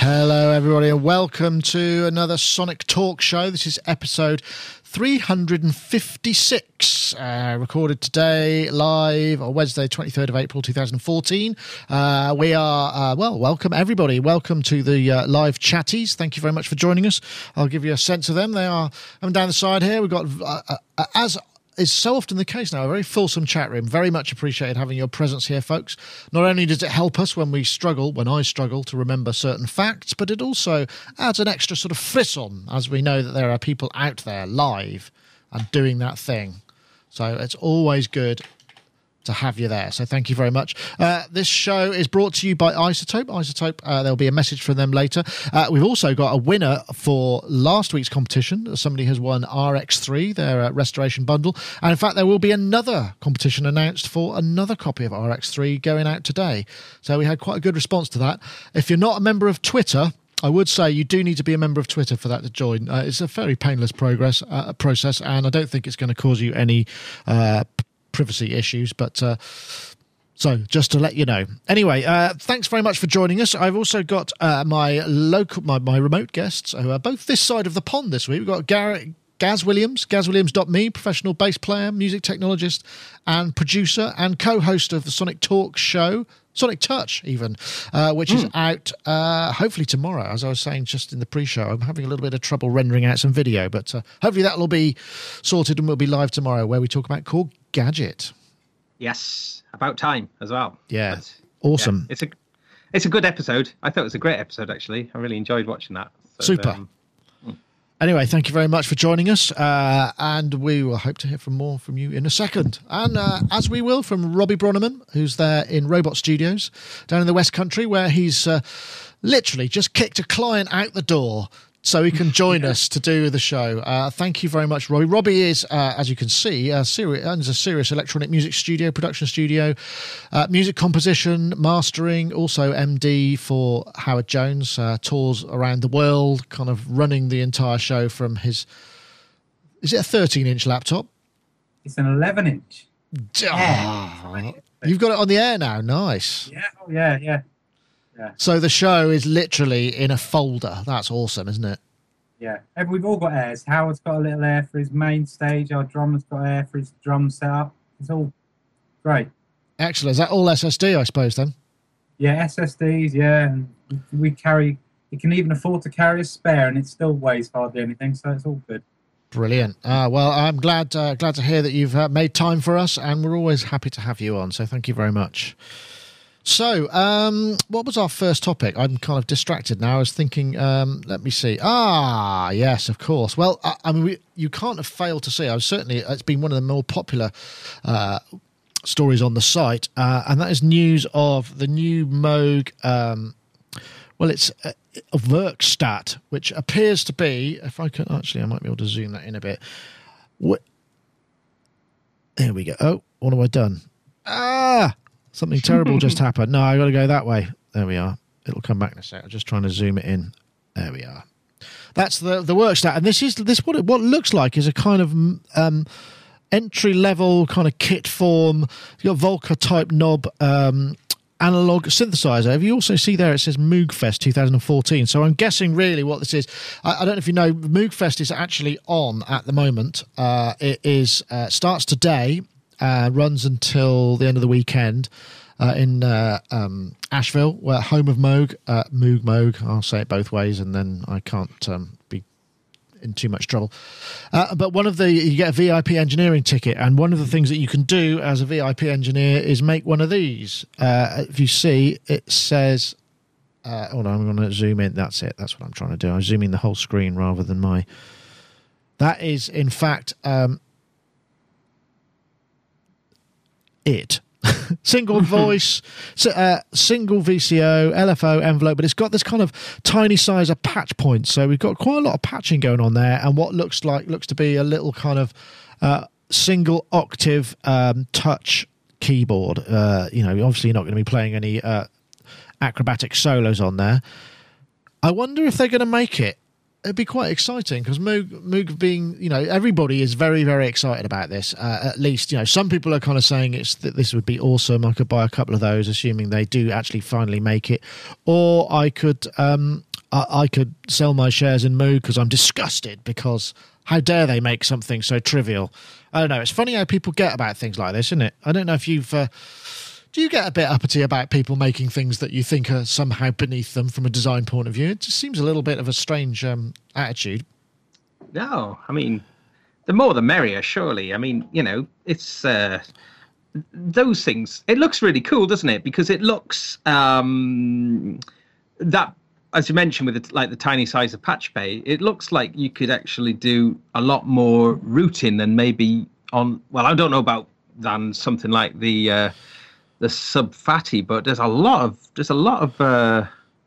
Hello, everybody, and welcome to another Sonic Talk Show. This is episode 356, uh, recorded today live on Wednesday, 23rd of April 2014. Uh, we are, uh, well, welcome everybody. Welcome to the uh, live chatties. Thank you very much for joining us. I'll give you a sense of them. They are coming down the side here. We've got, uh, as is so often the case now. A very fulsome chat room. Very much appreciated having your presence here, folks. Not only does it help us when we struggle, when I struggle to remember certain facts, but it also adds an extra sort of frisson as we know that there are people out there live and doing that thing. So it's always good to have you there. So thank you very much. Uh, this show is brought to you by iZotope. iZotope, uh, there'll be a message from them later. Uh, we've also got a winner for last week's competition. Somebody has won RX3, their uh, restoration bundle. And in fact, there will be another competition announced for another copy of RX3 going out today. So we had quite a good response to that. If you're not a member of Twitter, I would say you do need to be a member of Twitter for that to join. Uh, it's a very painless progress uh, process, and I don't think it's going to cause you any uh, privacy issues. But uh, so just to let you know. Anyway, uh, thanks very much for joining us. I've also got uh, my local, my, my remote guests who are both this side of the pond this week. We've got Garrett. Gaz Williams, GazWilliams.me, professional bass player, music technologist, and producer, and co host of the Sonic Talk show, Sonic Touch, even, uh, which is out uh, hopefully tomorrow. As I was saying just in the pre show, I'm having a little bit of trouble rendering out some video, but uh, hopefully that'll be sorted and we'll be live tomorrow where we talk about Korg Gadget. Yes, about time as well. Yeah, awesome. yeah, it's a it's a good episode. I thought it was a great episode actually. I really enjoyed watching that. So, Super. um, Anyway, thank you very much for joining us, uh, and we will hope to hear from more from you in a second. And uh, as we will from Robbie Bronnimann, who's there in Robot Studios down in the West Country, where he's uh, literally just kicked a client out the door so he can join us to do the show. Uh, thank you very much, Robbie. Robbie is, uh, as you can see, seri- owns a serious electronic music studio, production studio, uh, music composition, mastering, also MD for Howard Jones, uh, tours around the world, kind of running the entire show from his. Is it a 13 inch laptop? It's an 11 inch. Ah, you've got it on the air now. Nice. Yeah, oh, yeah, yeah, So the show is literally in a folder. That's awesome, isn't it? yeah. We've all got airs. Howard's got a little air for his main stage. Our drummer's got air for his drum setup. It's all great. Excellent. Is that all SSD, I suppose, then? Yeah, SSDs, yeah. And we carry, you can even afford to carry a spare and it still weighs hardly anything. So it's all good. Brilliant. Uh, well, I'm glad uh, glad to hear that you've uh, made time for us, and we're always happy to have you on. So thank you very much. So, um, what was our first topic? I'm kind of distracted now. I was thinking, um, let me see. Ah, yes, of course. Well, I, I mean, we, you can't have failed to see. I was certainly it's been one of the more popular uh, stories on the site, uh, and that is news of the new Moog. Um, well, it's a, a Werkstatt, which appears to be. If I can actually, I might be able to zoom that in a bit. What, there we go. Oh, what have I done? Ah, something terrible just happened. No, I got to go that way. There we are. It'll come back in a sec. I'm just trying to zoom it in. There we are. That's the the Werkstatt, and this is this what it, what it looks like is a kind of um, entry level kind of kit form. You've got Volca type knob. Um, analog synthesizer. If you also see there, it says Moogfest 2014. So I'm guessing really what this is. I, I don't know if you know, Moogfest is actually on at the moment. Uh, it is uh, starts today, uh, runs until the end of the weekend. Uh, in uh, um, Asheville, where home of Moog, uh, Moog Moog. I'll say it both ways, and then I can't um, be in too much trouble. Uh, but one of the you get a VIP engineering ticket, and one of the things that you can do as a VIP engineer is make one of these. Uh, if you see, it says. Uh, hold on, I'm going to zoom in. That's it. That's what I'm trying to do. I'm zooming the whole screen rather than my. That is, in fact, um, it. single voice, uh, single VCO, LFO envelope, but it's got this kind of tiny size of patch points. So we've got quite a lot of patching going on there, and what looks like looks to be a little kind of uh, single octave um, touch keyboard. Uh, you know, obviously you're not going to be playing any uh, acrobatic solos on there. I wonder if they're going to make it. It'd be quite exciting because Moog, Moog being, you know, everybody is very, very excited about this. Uh, at least, you know, some people are kind of saying it's that this would be awesome. I could buy a couple of those, assuming they do actually finally make it, or I could, um, I, I could sell my shares in Moog because I'm disgusted because how dare they make something so trivial? I don't know. It's funny how people get about things like this, isn't it? I don't know if you've. Uh, do you get a bit uppity about people making things that you think are somehow beneath them from a design point of view? It just seems a little bit of a strange um, attitude. No, I mean, the more the merrier, surely. I mean, you know, it's uh, those things. It looks really cool, doesn't it? Because it looks um, that, as you mentioned, with the, like the tiny size of patch bay, it looks like you could actually do a lot more routing than maybe on. Well, I don't know about than something like the. Uh, the Sub Phatty, but there's a lot of there's a lot of uh,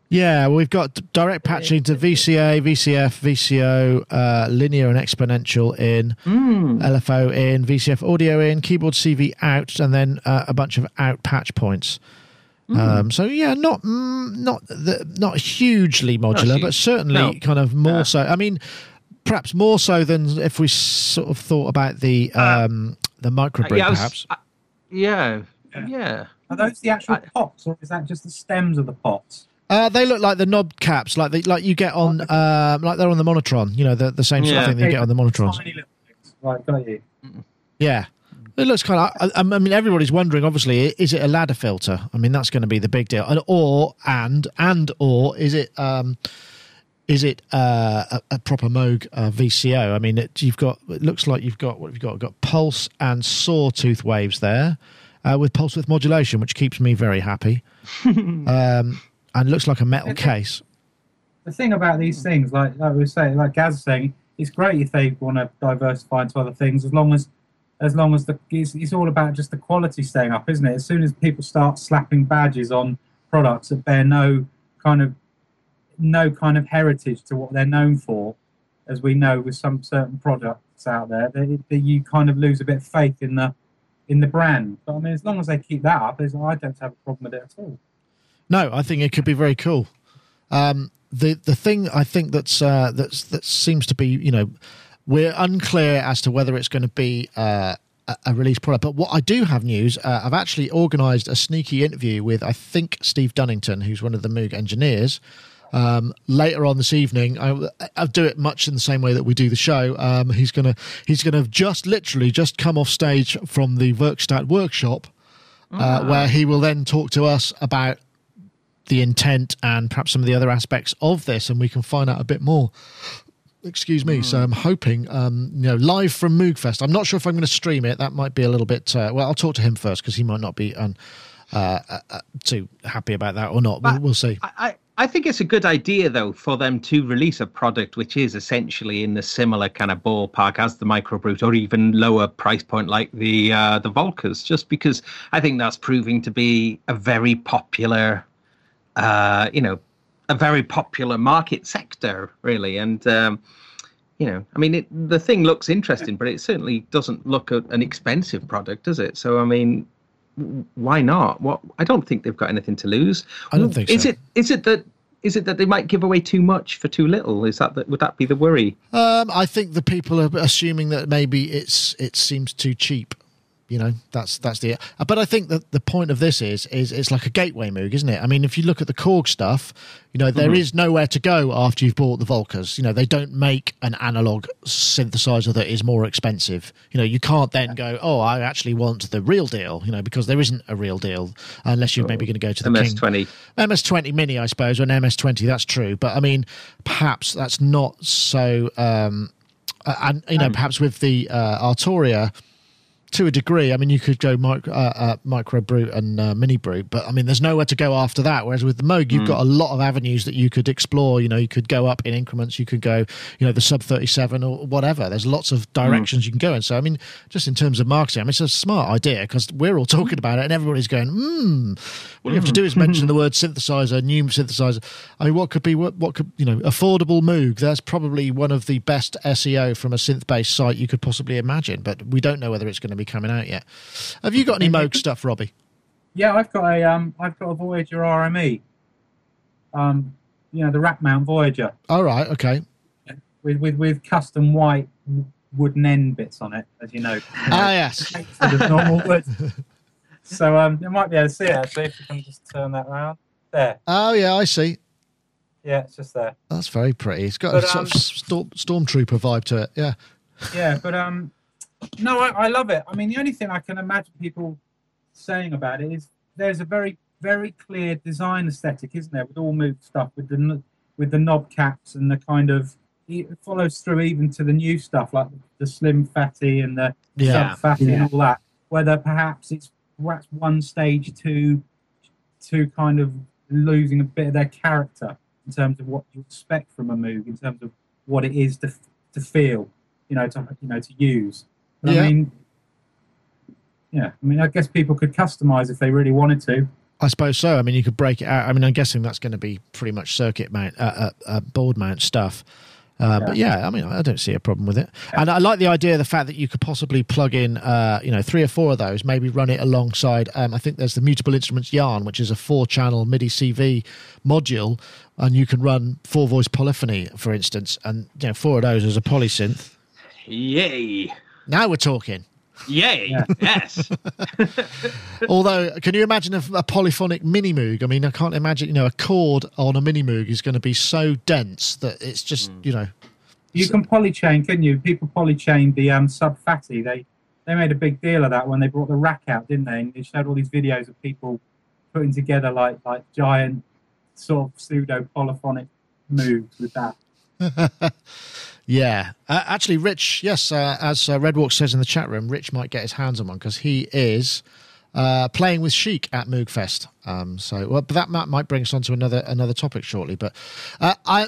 yeah. We've got direct patching to VCA, VCF, VCO, uh, linear and exponential in, mm. LFO in, VCF audio in, keyboard CV out, and then uh, a bunch of out patch points. Mm. Um, so yeah, not mm, not the, not hugely modular, but certainly no. kind of more yeah. so. I mean, perhaps more so than if we sort of thought about the uh, um, the microbrew, yeah, perhaps. Was, yeah, yeah. yeah. Are those the actual I, pots, or is that just the stems of the pots? Uh, they look like the knob caps, like the, like you get on, uh, like they're on the Monotron. You know, the the same sort of thing that you get on the Monotrons. Right, got you. Yeah. It looks kind of. I, I, mean, everybody's wondering. Obviously, is it a ladder filter? I mean, that's going to be the big deal. And or and and or is it um, is it uh, a, a, proper Moog uh, VCO? I mean, it, you've got. It looks like you've got what have you got? You've got pulse and sawtooth waves there uh, with pulse width modulation, which keeps me very happy. um, and looks like a metal case. The thing about these things, like like we were saying, like Gaz was saying, it's great if they want to diversify into other things, as long as as long as the it's, it's all about just the quality staying up, isn't it? As soon as people start slapping badges on products that bear no kind of no kind of heritage to what they're known for, as we know with some certain products out there, that, that you kind of lose a bit of faith in the in the brand. But I mean, as long as they keep that up, I don't have a problem with it at all. No, I think it could be very cool. Um, the the thing I think that's uh, that's that seems to be you know we're unclear as to whether it's going to be uh, a release product. But what I do have news, uh, I've actually organised a sneaky interview with I think Steve Dunnington, who's one of the Moog engineers, um, later on this evening. I, will do it much in the same way that we do the show. Um, he's gonna he's gonna just literally just come off stage from the Werkstatt workshop, uh, ah. where he will then talk to us about the intent and perhaps some of the other aspects of this, and we can find out a bit more. Excuse me. Mm. So I'm hoping, um, you know, live from Moogfest. I'm not sure if I'm going to stream it. That might be a little bit. Uh, well, I'll talk to him first because he might not be um, uh, uh, too happy about that or not. We'll, we'll, see. I, I think it's a good idea, though, for them to release a product which is essentially in the similar kind of ballpark as the microbrute, or even lower price point like the uh, the Volcas, just because I think that's proving to be a very popular, uh, you know, a very popular market sector, really, and. Um, you know, I mean, it, the thing looks interesting, but it certainly doesn't look an expensive product, does it? So, I mean, why not? What I don't think they've got anything to lose. I don't think is so. it is it that is it that they might give away too much for too little? Is that, that would that be the worry? Um, I think the people are assuming that maybe it's it seems too cheap. You know, that's that's the. But I think that the point of this is is it's like a gateway Moog, isn't it? I mean, if you look at the Korg stuff, you know, there mm-hmm. is nowhere to go after you've bought the Volcas. You know, they don't make an analog synthesizer that is more expensive. You know, you can't then go, oh, I actually want the real deal. You know, because there isn't a real deal unless you're maybe going to go to the MS20, King. MS20 Mini, I suppose, or an MS20. That's true, but I mean, perhaps that's not so. Um, and you know, um, perhaps with the uh, Arturia to a degree. I mean, you could go micro, uh, uh, microbrute and uh, mini brute, but I mean, there's nowhere to go after that. Whereas with the Moog, you've mm. got a lot of avenues that you could explore. You know, you could go up in increments. You could go, you know, the sub 37 or whatever. There's lots of directions mm. you can go in. So, I mean, just in terms of marketing, I mean, it's a smart idea because we're all talking about it and everybody's going, hmm. What you have to do is mention the word synthesizer, new synthesizer. I mean, what could be what, what could you know affordable Moog? That's probably one of the best SEO from a synth-based site you could possibly imagine. But we don't know whether it's going to be coming out yet. Have you got any Moog stuff, Robbie? Yeah, I've got a um, I've got a Voyager RME. Um, you know the rack mount Voyager All right. Okay. with with with custom white wooden end bits on it, as you know. Ah, yes. Sort of normal wood. So um, you might be able to see it actually if you can just turn that round. There, Oh, yeah. I see. yeah, it's just there. That's very pretty. It's got But, a sort um, of storm, stormtrooper vibe to it. Yeah. Yeah, but um, no, I, I love it. I mean, the only thing I can imagine people saying about it is there's a very very clear design aesthetic, isn't there, with all Moog stuff, with the with the knob caps and the kind of it follows through even to the new stuff like the Slim Phatty and the Yeah. Sub Phatty Yeah. and all that. Whether perhaps it's perhaps one stage to to kind of losing a bit of their character in terms of what you expect from a Moog, in terms of what it is to to feel, you know, to you know to use. But Yeah. I mean, yeah, I mean, I guess people could customize if they really wanted to. I suppose so. I mean, you could break it out. I mean, I'm guessing that's going to be pretty much circuit mount, uh, uh, uh, board mount stuff. Uh, But yeah, I mean, I don't see a problem with it. And I like the idea of the fact that you could possibly plug in, uh, you know, three or four of those, maybe run it alongside. Um, I think there's the Mutable Instruments Yarn, which is a four-channel MIDI CV module, and you can run four-voice polyphony, for instance, and you know, four of those as a polysynth. Yay! Now we're talking. Yay! Yeah. Yes. Although, can you imagine a, a polyphonic mini moog? I mean, I can't imagine. You know, a chord on a mini moog is going to be so dense that it's just, you know, You So- can polychain, couldn't you? People polychained the um, Sub Phatty. They they made a big deal of that when they brought the rack out, didn't they? And they showed all these videos of people putting together like like giant sort of pseudo polyphonic moves with that. yeah. Uh, actually, Rich, yes, uh, as uh, Redwalk says in the chat room, Rich might get his hands on one because he is uh, playing with Chic at Moogfest. Um, so, well, but that might, bring us on to another another topic shortly. But uh, I,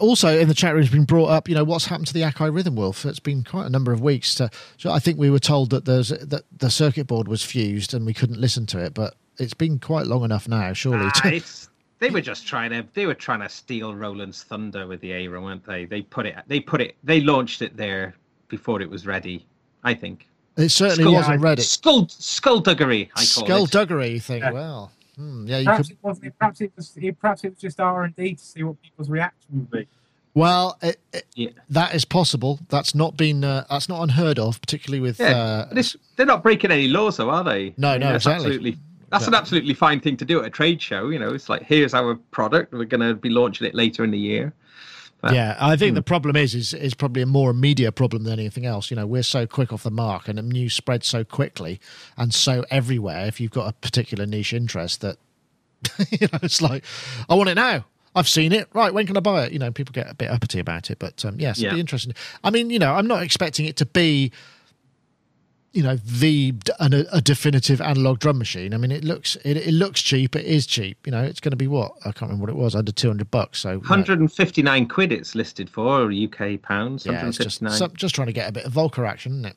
also in the chat room has been brought up. You know, what's happened to the Akai Rhythm Wolf? It's been quite a number of weeks. To, so I think we were told that there's that the circuit board was fused and we couldn't listen to it, but it's been quite long enough now, surely. Ah, to- it's, they were just trying to they were trying to steal Roland's thunder with the Aira, weren't they? They put it they put it they launched it there before it was ready. I think. it certainly Skull- wasn't ready. Skull skullduggery. I call it. Skullduggery, you think? Yeah. Well, hmm, yeah, you Perhaps could. it wasn't. Perhaps it was. Perhaps it was just R and D to see what people's reaction would be. Well, it, it, Yeah. that is possible. That's not been uh, that's not unheard of, particularly with. Yeah, Uh, but they're not breaking any laws, though, are they? No, no, that's exactly. Absolutely, that's an absolutely fine thing to do at a trade show. You know, it's like here's our product. We're going to be launching it later in the year. But- yeah, I think the problem is, is is probably a more a media problem than anything else. You know, we're so quick off the mark, and the news spreads so quickly and so everywhere. If you've got a particular niche interest, that you know, it's like, I want it now. I've seen it. Right, when can I buy it? You know, people get a bit uppity about it, but um, yes, it'd be interesting. I mean, you know, I'm not expecting it to be, you know, the an, a definitive analog drum machine. I mean, it looks it, it looks cheap. It is cheap. You know, it's going to be what I can't remember what it was under 200 bucks. So 159 quid it's listed for UK pounds. yeah, it's just 159. some, just trying to get a bit of Volca action, isn't it?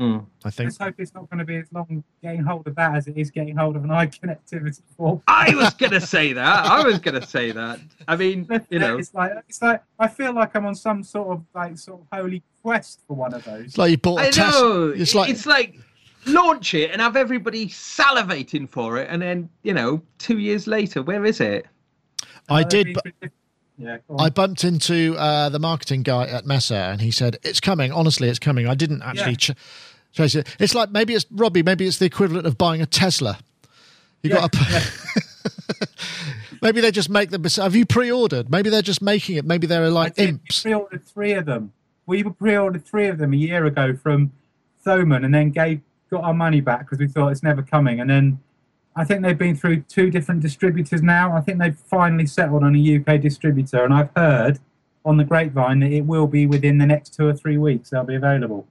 Mm. I think. Let's hope it's not going to be as long getting hold of that as it is getting hold of an iConnectivity for. I was going to say that. I was going to say that. I mean, you know, it's like it's like I feel like I'm on some sort of like sort of holy quest for one of those. It's like you bought a I test. know. It's like it's like launch it and have everybody salivating for it, and then you know, two years later, where is it? I did. be- bu- yeah. I bumped into uh, the marketing guy at Mesa, and he said, "It's coming. Honestly, it's coming." I didn't actually Yeah. ch- it. It's like maybe it's Robbie. Maybe it's the equivalent of buying a Tesla. You Yeah, got to. maybe they just make them. Have you pre-ordered? Maybe they're just making it. Maybe they're like imps. pre-ordered three of them. We pre-ordered three of them a year ago from Thomann, and then gave got our money back because we thought it's never coming. And then I think they've been through two different distributors now. I think they've finally settled on a UK distributor, and I've heard on the grapevine that it will be within the next two or three weeks. They'll be available.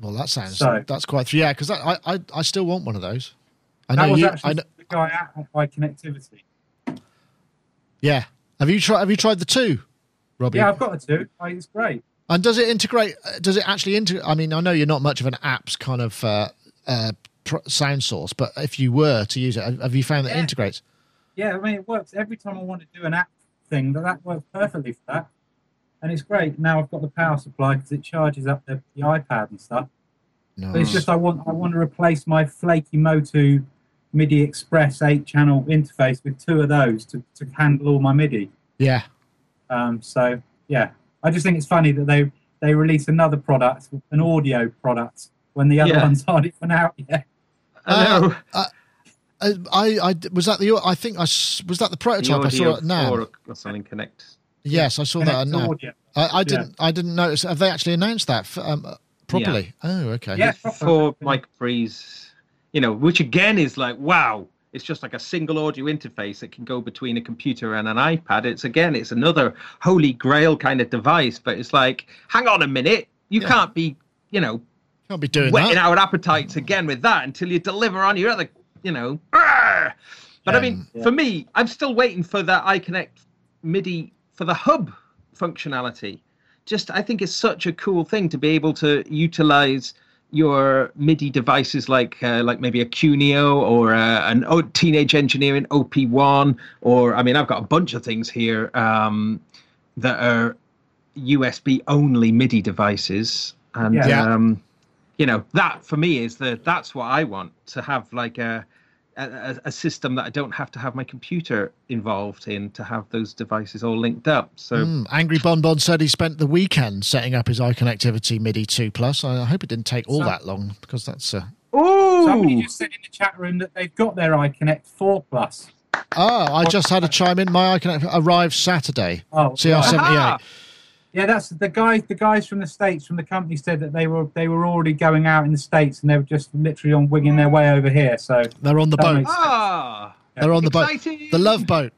Well, that sounds So- that's quite yeah. Because I, I I still want one of those. I that know was you. actually I know, the guy at iConnectivity. yeah. Have you tried? Have you tried the two, Robbie? Yeah, I've got a two. It's great. And does it integrate? uh, Does it actually integrate? I mean, I know you're not much of an apps kind of uh, uh, sound source, but if you were to use it, have- you found that it integrates? Yeah, I mean, it works every time I want to do an app thing. That that works perfectly for that, and it's great. Now I've got the power supply because it charges up the, the iPad and stuff. No. But it's just I want I want to replace my flaky Motu MIDI Express eight channel interface with two of those to, to handle all my MIDI. Yeah. Um, so yeah, I just think it's funny that they they release another product, an audio product, when the other Yeah. ones aren't even out yet. I. Uh, I, I, I was that the I think I was that the The prototype I saw it now. or, or something connect. Yes, I saw that Connect now. audio. I, I didn't I didn't notice. Have they actually announced that f- um, properly? Oh, okay. Yeah. for Mike Breeze, you know, which again is like, wow, it's just like a single audio interface that can go between a computer and an iPad. It's again, it's another holy grail kind of device, but it's like, hang on a minute, you Yeah. can't be, you know, Can't be doing whetting that. our appetites again with that until you deliver on your other, you know. "Arr!" But I mean, Yeah. for me, I'm still waiting for that iConnect MIDI for the hub functionality. Just, I think it's such a cool thing to be able to utilize your MIDI devices like uh, like maybe a QuNeo or uh, an o- Teenage Engineering OP1, or I mean, I've got a bunch of things here um, that are USB only MIDI devices, and Yeah. Yeah. um, you know that for me is the that's what I want to have like a, a a system that I don't have to have my computer involved in to have those devices all linked up. So Mm, Angry Bon Bon said he spent the weekend setting up his iConnectivity MIDI 2 Plus. I hope it didn't take all So- that long because that's. Uh... Oh somebody just said in the chat room that they've got their iConnect 4 Plus. Oh, I just had a chime in. My iConnect arrived Saturday. Oh, CR78. Aha! Yeah, that's the guys. The guys from the states, from the company, said that they were they were already going out in the states, and they were just literally on winging their way over here. So They're on the boat. makes- ah, They're on the boat. The Love Boat.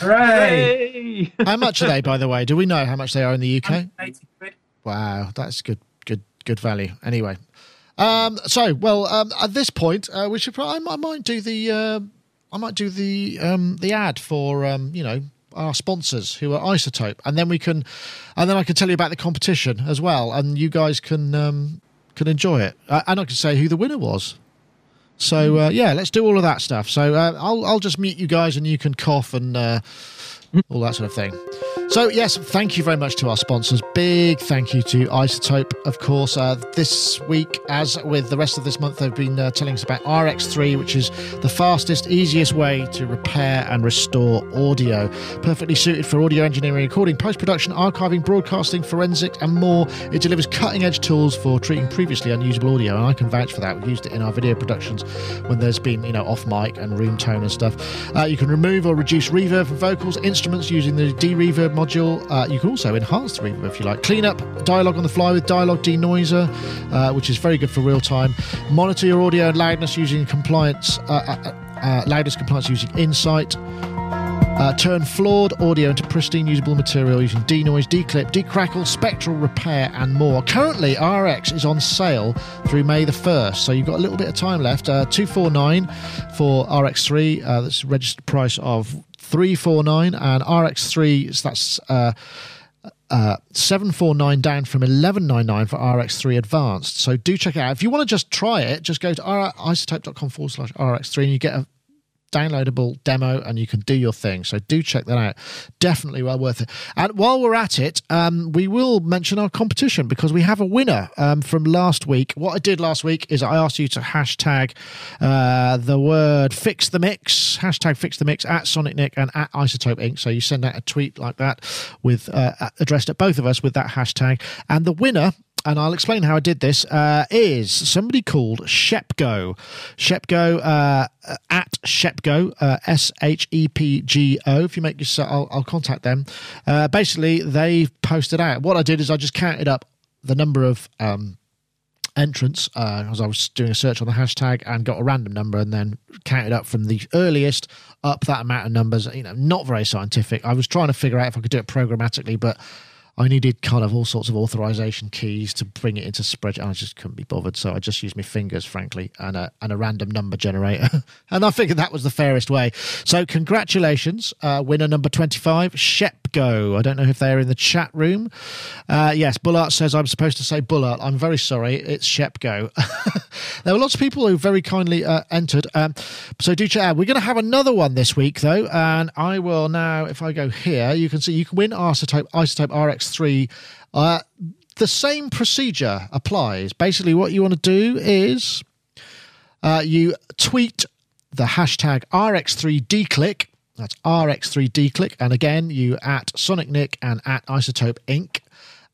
hooray! Hooray! How much are they, by the way? Do we know how much they are in the UK? 180 quid. Wow, that's good, good, good value. Anyway, um, so well, um, at this point, uh, we should. Probably, I, might, I might do the. Uh, I might do the um, the ad for um, you know our sponsors who are iZotope, and then we can, and then I can tell you about the competition as well, and you guys can um, can enjoy it, uh, and I can say who the winner was. So uh, yeah, let's do all of that stuff. So uh, I'll I'll just mute you guys, and you can cough and uh, all that sort of thing. So yes, thank you very much to our sponsors. Big thank you to iZotope, of course. Uh, this week, as with the rest of this month, they've been uh, telling us about RX3, which is the fastest, easiest way to repair and restore audio. Perfectly suited for audio engineering, recording, post-production, archiving, broadcasting, forensics, and more. It delivers cutting-edge tools for treating previously unusable audio, and I can vouch for that. We've used it in our video productions when there's been, you know, off mic and room tone and stuff. Uh, you can remove or reduce reverb from vocals, instruments using the de-reverb module. Uh, you can also enhance the reverb if you like. Clean up dialogue on the fly with Dialogue Denoiser, uh, which is very good for real time. Monitor your audio and loudness using compliance, uh, uh, uh, loudness compliance using Insight. Uh, turn flawed audio into pristine usable material using denoise, declip, decrackle, spectral repair, and more. Currently, RX is on sale through May the 1st, so you've got a little bit of time left. Uh, 249 for RX3, uh, that's registered price of 349 and RX3, so that's. Uh, uh, 749 down from 1199 for RX3 Advanced. So do check it out. If you want to just try it, just go to izotope.com forward slash RX3 and you get a downloadable demo and you can do your thing. So do check that out. Definitely well worth it. And while we're at it, um, we will mention our competition because we have a winner um, from last week. What I did last week is I asked you to hashtag uh, the word fix the mix, hashtag fix the mix at Sonic Nick and at iZotope Inc. So you send out a tweet like that with uh, addressed at both of us with that hashtag. And the winner and I'll explain how I did this, uh, is somebody called Shepgo. Shepgo, uh, at Shepgo, uh, S H E P G O. If you make yourself, I'll, I'll contact them. Uh, basically, they posted out. What I did is I just counted up the number of. Um, entrants uh, as I was doing a search on the hashtag and got a random number and then counted up from the earliest up that amount of numbers. You know, not very scientific. I was trying to figure out if I could do it programmatically, but I needed kind of all sorts of authorization keys to bring it into spreadsheet. I just couldn't be bothered, so I just used my fingers, frankly, and a and a random number generator, and I figured that was the fairest way. So, congratulations, uh, winner number twenty-five, Shepgo. I don't know if they're in the chat room. Uh, yes, Bullart says I'm supposed to say Bullart. I'm very sorry, it's Shepgo. there were lots of people who very kindly uh, entered, um, so do check. We're going to have another one this week, though, and I will now. If I go here, you can see you can win iZotope iZotope RX. 3 uh, the same procedure applies basically what you want to do is uh, you tweet the hashtag rx3declick That's RX3D Click. And again, you at Sonic Nick and at iZotope Inc.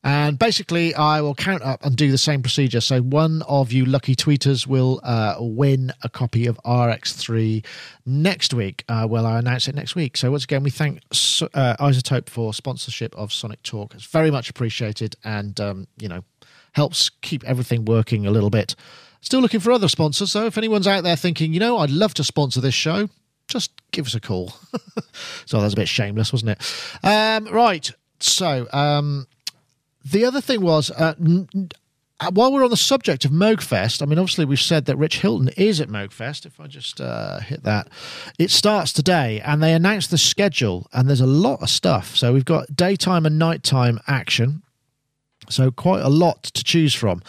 And basically, I will count up and do the same procedure. So, one of you lucky tweeters will uh, win a copy of RX3 next week. Uh, well, I announce it next week. So, once again, we thank uh, iZotope for sponsorship of Sonic Talk. It's very much appreciated and, um, you know, helps keep everything working a little bit. Still looking for other sponsors. So, if anyone's out there thinking, you know, I'd love to sponsor this show, just give us a call. so, that's a bit shameless, wasn't it? Um, right. So, um, the other thing was, uh, n- uh, while we're on the subject of Moogfest, I mean, obviously we've said that Rich Hilton is at Moogfest. If I just uh, hit that, it starts today, and they announced the schedule, and there's a lot of stuff. So we've got daytime and nighttime action. So quite a lot to choose from.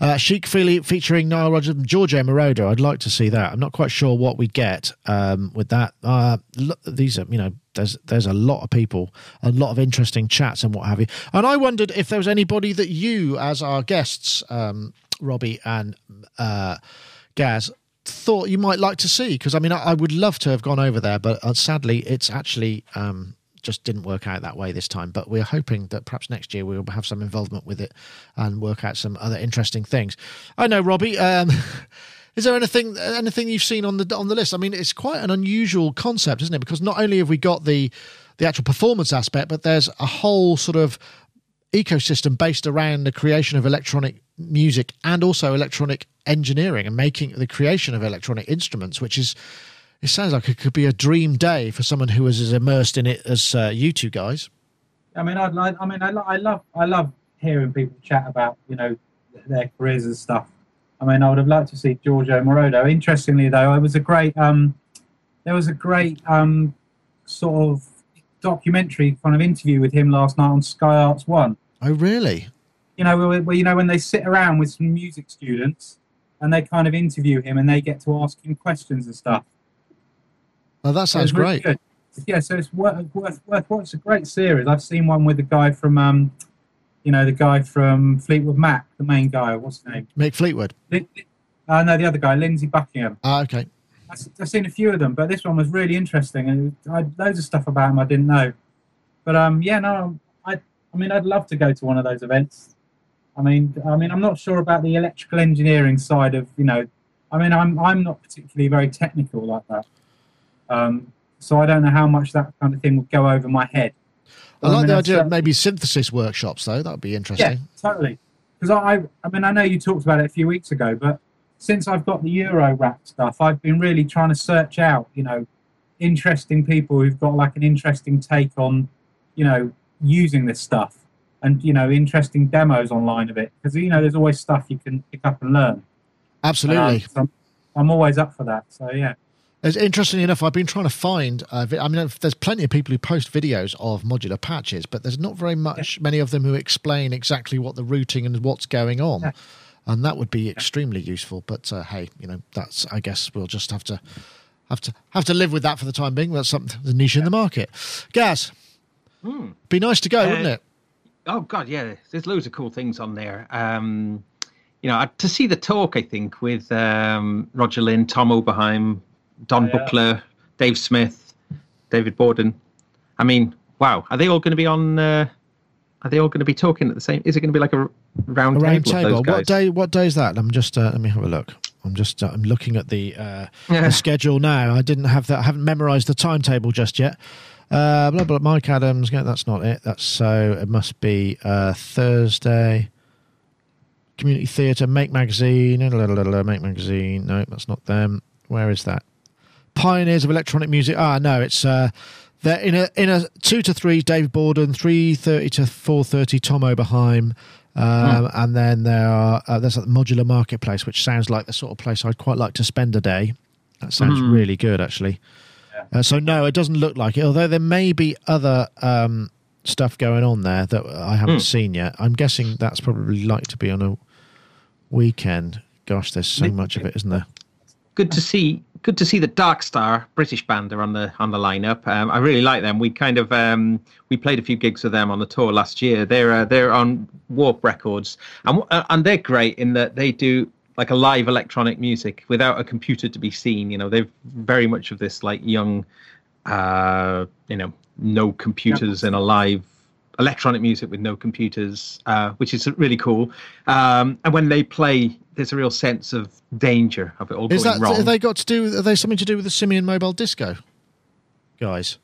Uh, Chic Philly featuring Nile Rodgers and Giorgio Moroder. I'd like to see that. I'm not quite sure what we'd get um, with that. Uh, these are, you know, there's there's a lot of people, a lot of interesting chats and what have you. And I wondered if there was anybody that you, as our guests, um, Robbie and uh, Gaz, thought you might like to see. Because I mean, I, I, would love to have gone over there, but uh, sadly, it's actually. Um, just didn't work out that way this time. But we're hoping that perhaps next year we'll have some involvement with it and work out some other interesting things. I know, Robbie. Um, is there anything anything you've seen on the on the list? I mean, it's quite an unusual concept, isn't it? Because not only have we got the the actual performance aspect, but there's a whole sort of ecosystem based around the creation of electronic music and also electronic engineering and making the creation of electronic instruments, which is it sounds like it could be a dream day for someone who is as immersed in it as uh, you two guys. I mean, I'd like. I mean, I, I love. I love hearing people chat about you know their careers and stuff. I mean, I would have liked to see Giorgio Moroder. Interestingly, though, it was a great. Um, there was a great um, sort of documentary kind of interview with him last night on Sky Arts One. Oh, really? You know, where, where you know when they sit around with some music students and they kind of interview him and they get to ask him questions and stuff. Oh, that sounds really great. Good. Yeah, so it's worth worth worth watching. It's a great series. I've seen one with the guy from, um, you know, the guy from Fleetwood Mac, the main guy. What's his name? Mick Fleetwood. Uh, no, the other guy, Lindsey Buckingham. Ah, okay. I've seen a few of them, but this one was really interesting, and I had loads of stuff about him I didn't know. But um, yeah, no, I, I mean, I'd love to go to one of those events. I mean, I mean, I'm not sure about the electrical engineering side of, you know, I mean, I'm I'm not particularly very technical like that. Um, so I don't know how much that kind of thing would go over my head. I like I mean, the idea of maybe synthesis workshops, though. That would be interesting. Yeah, totally. Because I, I mean, I know you talked about it a few weeks ago, but since I've got the Eurorack stuff, I've been really trying to search out, you know, interesting people who've got like an interesting take on, you know, using this stuff and, you know, interesting demos online of it. Because, you know, there's always stuff you can pick up and learn. Absolutely. Uh, so I'm, I'm always up for that. So, yeah. As interestingly enough, I've been trying to find. Uh, I mean, there's plenty of people who post videos of modular patches, but there's not very much, yeah. many of them who explain exactly what the routing and what's going on. Yeah. And that would be extremely useful. But uh, hey, you know, that's I guess we'll just have to have to have to live with that for the time being. That's something the niche yeah. in the market. Gaz, hmm. be nice to go, uh, wouldn't it? Oh God, yeah. There's loads of cool things on there. Um, you know, to see the talk, I think with um, Roger Linn, Tom Oberheim, Don yeah. Buchla, Dave Smith, David Borden. I mean, wow, are they all going to be on? Uh, are they all going to be talking at the same? Is it going to be like a round, a round table? table. What day? What day is that? I'm just. Uh, let me have a look. I'm just. Uh, I'm looking at the, uh, the schedule now. I didn't have that. I haven't memorised the timetable just yet. Uh, blah blah. Mike Adams. That's not it. That's so. It must be uh, Thursday. Community Theatre, Make Magazine, Make Magazine. No, that's not them. Where is that? Pioneers of electronic music. Ah, no, it's uh, they're in a in a two to three. Dave Borden, three thirty to four thirty. Tom Oberheim. Um, hmm. And then there are uh, there's a modular marketplace, which sounds like the sort of place I'd quite like to spend a day. That sounds mm. really good, actually. Yeah. Uh, so no, it doesn't look like it. Although there may be other um, stuff going on there that I haven't mm. seen yet. I'm guessing that's probably like to be on a weekend. Gosh, there's so much of it, isn't there? Good to see good to see that Darkstar British band are on the on the lineup. Um, I really like them. We kind of um, we played a few gigs with them on the tour last year. They're uh, they're on Warp Records, and uh, and they're great in that they do like a live electronic music without a computer to be seen. You know, they've very much of this like young uh, you know, no computers in a live electronic music with no computers, uh, which is really cool. Um, and when they play, there's a real sense of danger of it all Is going that wrong. have they got to do? Are they something to do with the Simian Mobile Disco, guys?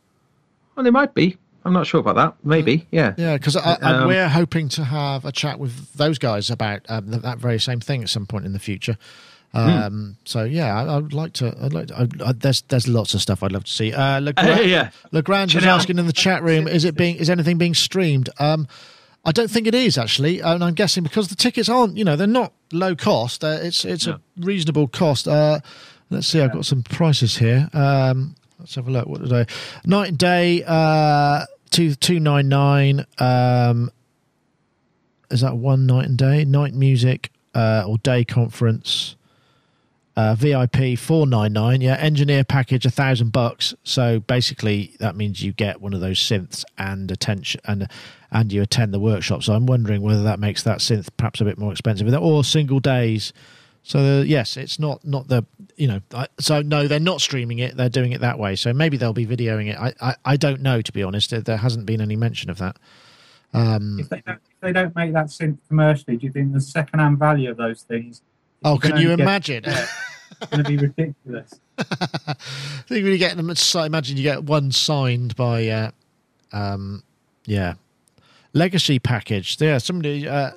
Well, they might be. I'm not sure about that. Maybe, yeah. Yeah, because Um, we're hoping to have a chat with those guys about um, that, very same thing at some point in the future. Hmm. Um, So yeah, I, I'd like to. I'd like. To, I, I, there's there's lots of stuff I'd love to see. Uh, Legrand, yeah. Legrand Chanel. asking in the chat room, is it being is anything being streamed? Um, I don't think it is actually, and I'm guessing because the tickets aren't, you know, they're not low cost. Uh, it's it's a reasonable cost. Uh, let's see, I've got some prices here. Um, let's have a look. What did I? Night and day, uh, two two nine nine. Um, is that one night and day? Night music uh, or day conference? Uh, VIP four nine nine. Yeah, engineer package a thousand bucks. So basically, that means you get one of those synths and attention and and you attend the workshop. So I'm wondering whether that makes that synth perhaps a bit more expensive, or single days. So uh, yes, it's not not the you know. I, so no, they're not streaming it. They're doing it that way. So maybe they'll be videoing it. I I, I don't know to be honest. There, there hasn't been any mention of that. Um, If they, don't, if they don't make that synth commercially, do you think the second-hand value of those things? oh, can you imagine? Yeah, it's going to be ridiculous. I think when you get them, imagine you get one signed by, uh, um, yeah, legacy package. Yeah, somebody. Uh,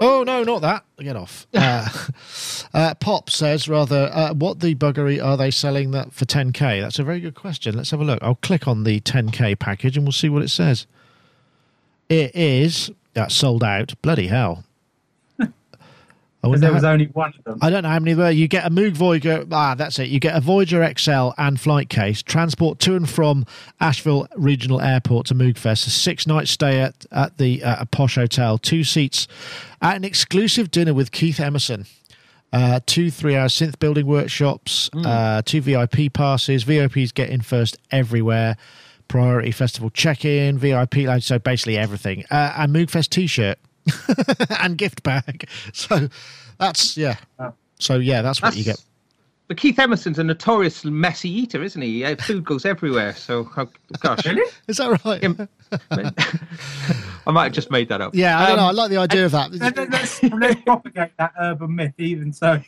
oh no, not that. Get off. Uh, uh, Pop says rather, uh, what the buggery are they selling that for 10k? That's a very good question. Let's have a look. I'll click on the 10k package and we'll see what it says. It is that's sold out. Bloody hell. I wonder there how- was only one of them. I don't know how many there. You get a Moog Voyager. Ah, that's it. You get a Voyager XL and flight case. Transport to and from Asheville Regional Airport to Moogfest. A six night stay at at the uh, a posh hotel. Two seats at an exclusive dinner with Keith Emerson. Uh, two three hour synth building workshops. Uh, two VIP passes. VIPs get in first everywhere. Priority festival check in. VIP lounge. So basically everything. Uh, and Moogfest t shirt and gift bag. So that's yeah. Wow. So yeah, that's what you get. But Keith Emerson's a notorious messy eater, isn't he? Uh, Food goes everywhere. So, oh, gosh. Really? Is that right? Him- I might have just made that up. Yeah, I don't know. I Um, like the idea of that. let- Let's, let's propagate that urban myth, even so.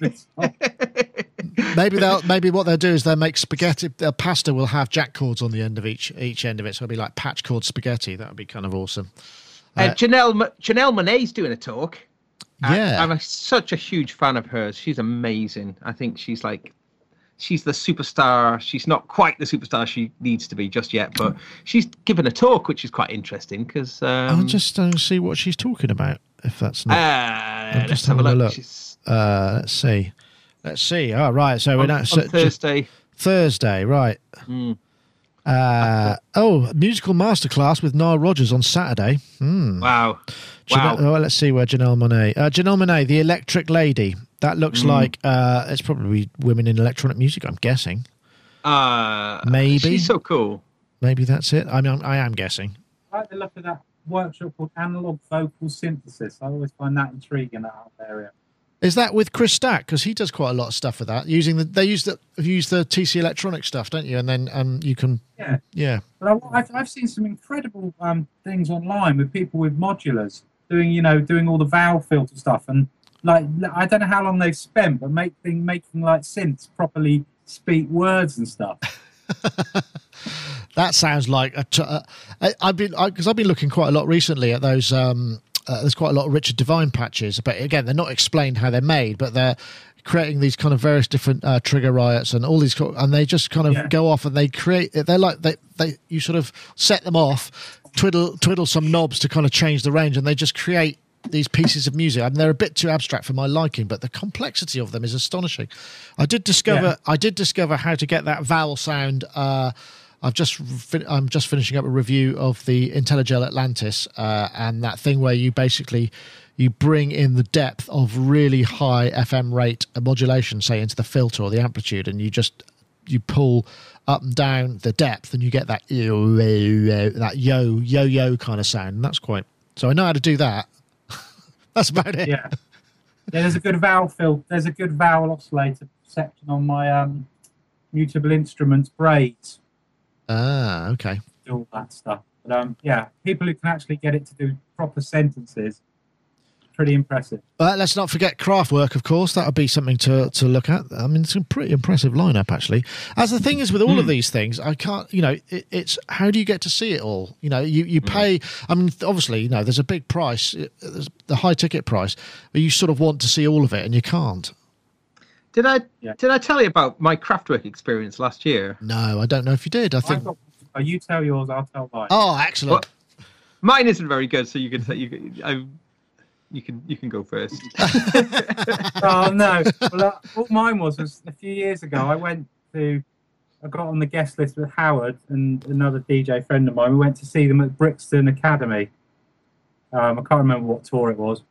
Maybe they'll maybe what they'll do is they'll make spaghetti. Their pasta will have jack cords on the end of each each end of it, so it'll be like patch cord spaghetti. That would be kind of awesome. Uh, Janelle, Janelle Monáe's doing a talk. I- Yeah. I'm a, such a huge fan of hers. She's amazing. I think she's like, she's the superstar. She's not quite the superstar she needs to be just yet, but she's given a talk, which is quite interesting because. Um, I'll just uh, see what she's talking about. If that's uh, not, let's just have a look. look. Uh, let's see, let's see. All right, so we're on, not on so, Thursday. Thursday, right? Mm. Uh, oh, musical masterclass with Nile Rodgers on Saturday. Hmm. Wow. Janelle, Wow. oh, let's see where Janelle Monáe. Uh, Janelle Monáe, the Electric Lady. That looks Mm. like uh, it's probably women in electronic music. I'm guessing. Uh, Maybe. She's so cool. Maybe that's it. I mean, I'm, I am guessing. I like the look of that workshop called Analog Vocal Synthesis. I always find that intriguing, that area. Is that with Chris Stack? Because he does quite a lot of stuff with that. Using the they use the use the TC Electronic stuff, don't you? And then um, you can Yeah. yeah. But I've, I've seen some incredible um, things online with people with modulars doing, you know, doing all the valve filter stuff, and like I don't know how long they've spent, but making making like synths properly speak words and stuff. That sounds like a. T- uh, I, I've been because I've been looking quite a lot recently at those. Um, uh, there's quite a lot of Richard Devine patches, but again, they're not explained how they're made, but they're creating these kind of various different uh, trigger riots and all these, and they just kind of Yeah. go off and they create. They're like they they you sort of set them off, twiddle twiddle some knobs to kind of change the range, and they just create these pieces of music. I mean, they're a bit too abstract for my liking, but the complexity of them is astonishing. I did discover Yeah. I did discover how to get that vowel sound. Uh, I've just fin- I'm just finishing up a review of the Intellijel Atlantis uh, and that thing where you basically you bring in the depth of really high FM rate modulation, say into the filter or the amplitude, and you just you pull up and down the depth, and you get that that yo yo yo kind of sound. And that's quite. So I know how to do that. that's about it. Yeah. Yeah, there's a good vowel fill. There's a good vowel oscillator section on my um, mutable instruments braids. Ah, okay. do all that stuff. But um, yeah, people who can actually get it to do proper sentences, pretty impressive. But let's not forget Kraftwerk, of course. That would be something to, to look at. I mean, it's a pretty impressive lineup, actually. As the thing is with all of these things, I can't, you know, it, it's how do you get to see it all? You know, you, you pay, I mean, obviously, you know, there's a big price, there's the high ticket price, but you sort of want to see all of it and you can't. Did I Yeah. did I tell you about my Kraftwerk experience last year? No, I don't know if you did. I think. got, oh, you tell yours, I'll tell mine. Oh, excellent. Mine isn't very good, so you can say you can, I, you can you can go first. oh no! Well, uh, all mine was was a few years ago. I went to, I got on the guest list with Howard and another DJ friend of mine. We went to see them at Brixton Academy. Um, I can't remember what tour it was,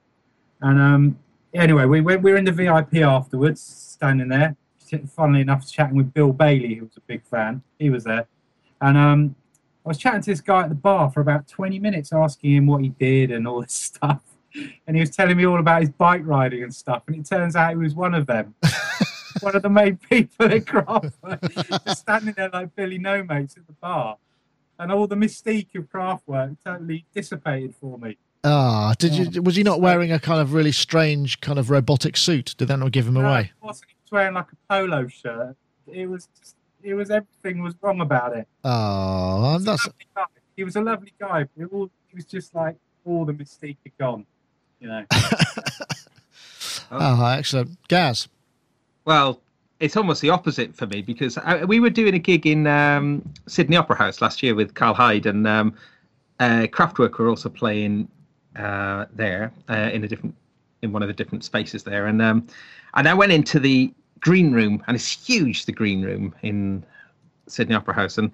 and um, anyway, we went. We were in the VIP afterwards, standing there. Funnily enough, chatting with Bill Bailey, who was a big fan. He was there, and um, I was chatting to this guy at the bar for about 20 minutes, asking him what he did and all this stuff. And he was telling me all about his bike riding and stuff. And it turns out he was one of them, one of the main people at Kraftwerk, just standing there like Billy No Mates at the bar. And all the mystique of Kraftwerk totally dissipated for me. Ah, did you? Was he not wearing a kind of really strange kind of robotic suit? Did that not give him No, away? he wasn't. He was wearing like a polo shirt. It was just, it was everything was wrong about it. Oh, He was a that's lovely guy. He was a lovely guy. But it all, he was just like all the mystique had gone. You know. oh, excellent. Gaz. Well, it's almost the opposite for me because I, we were doing a gig in um, Sydney Opera House last year with Karl Hyde, and um, uh, Kraftwerk were also playing uh, there uh, in a different in one of the different spaces there, and um, and I went into the green room, and it's huge, the green room in Sydney Opera House, and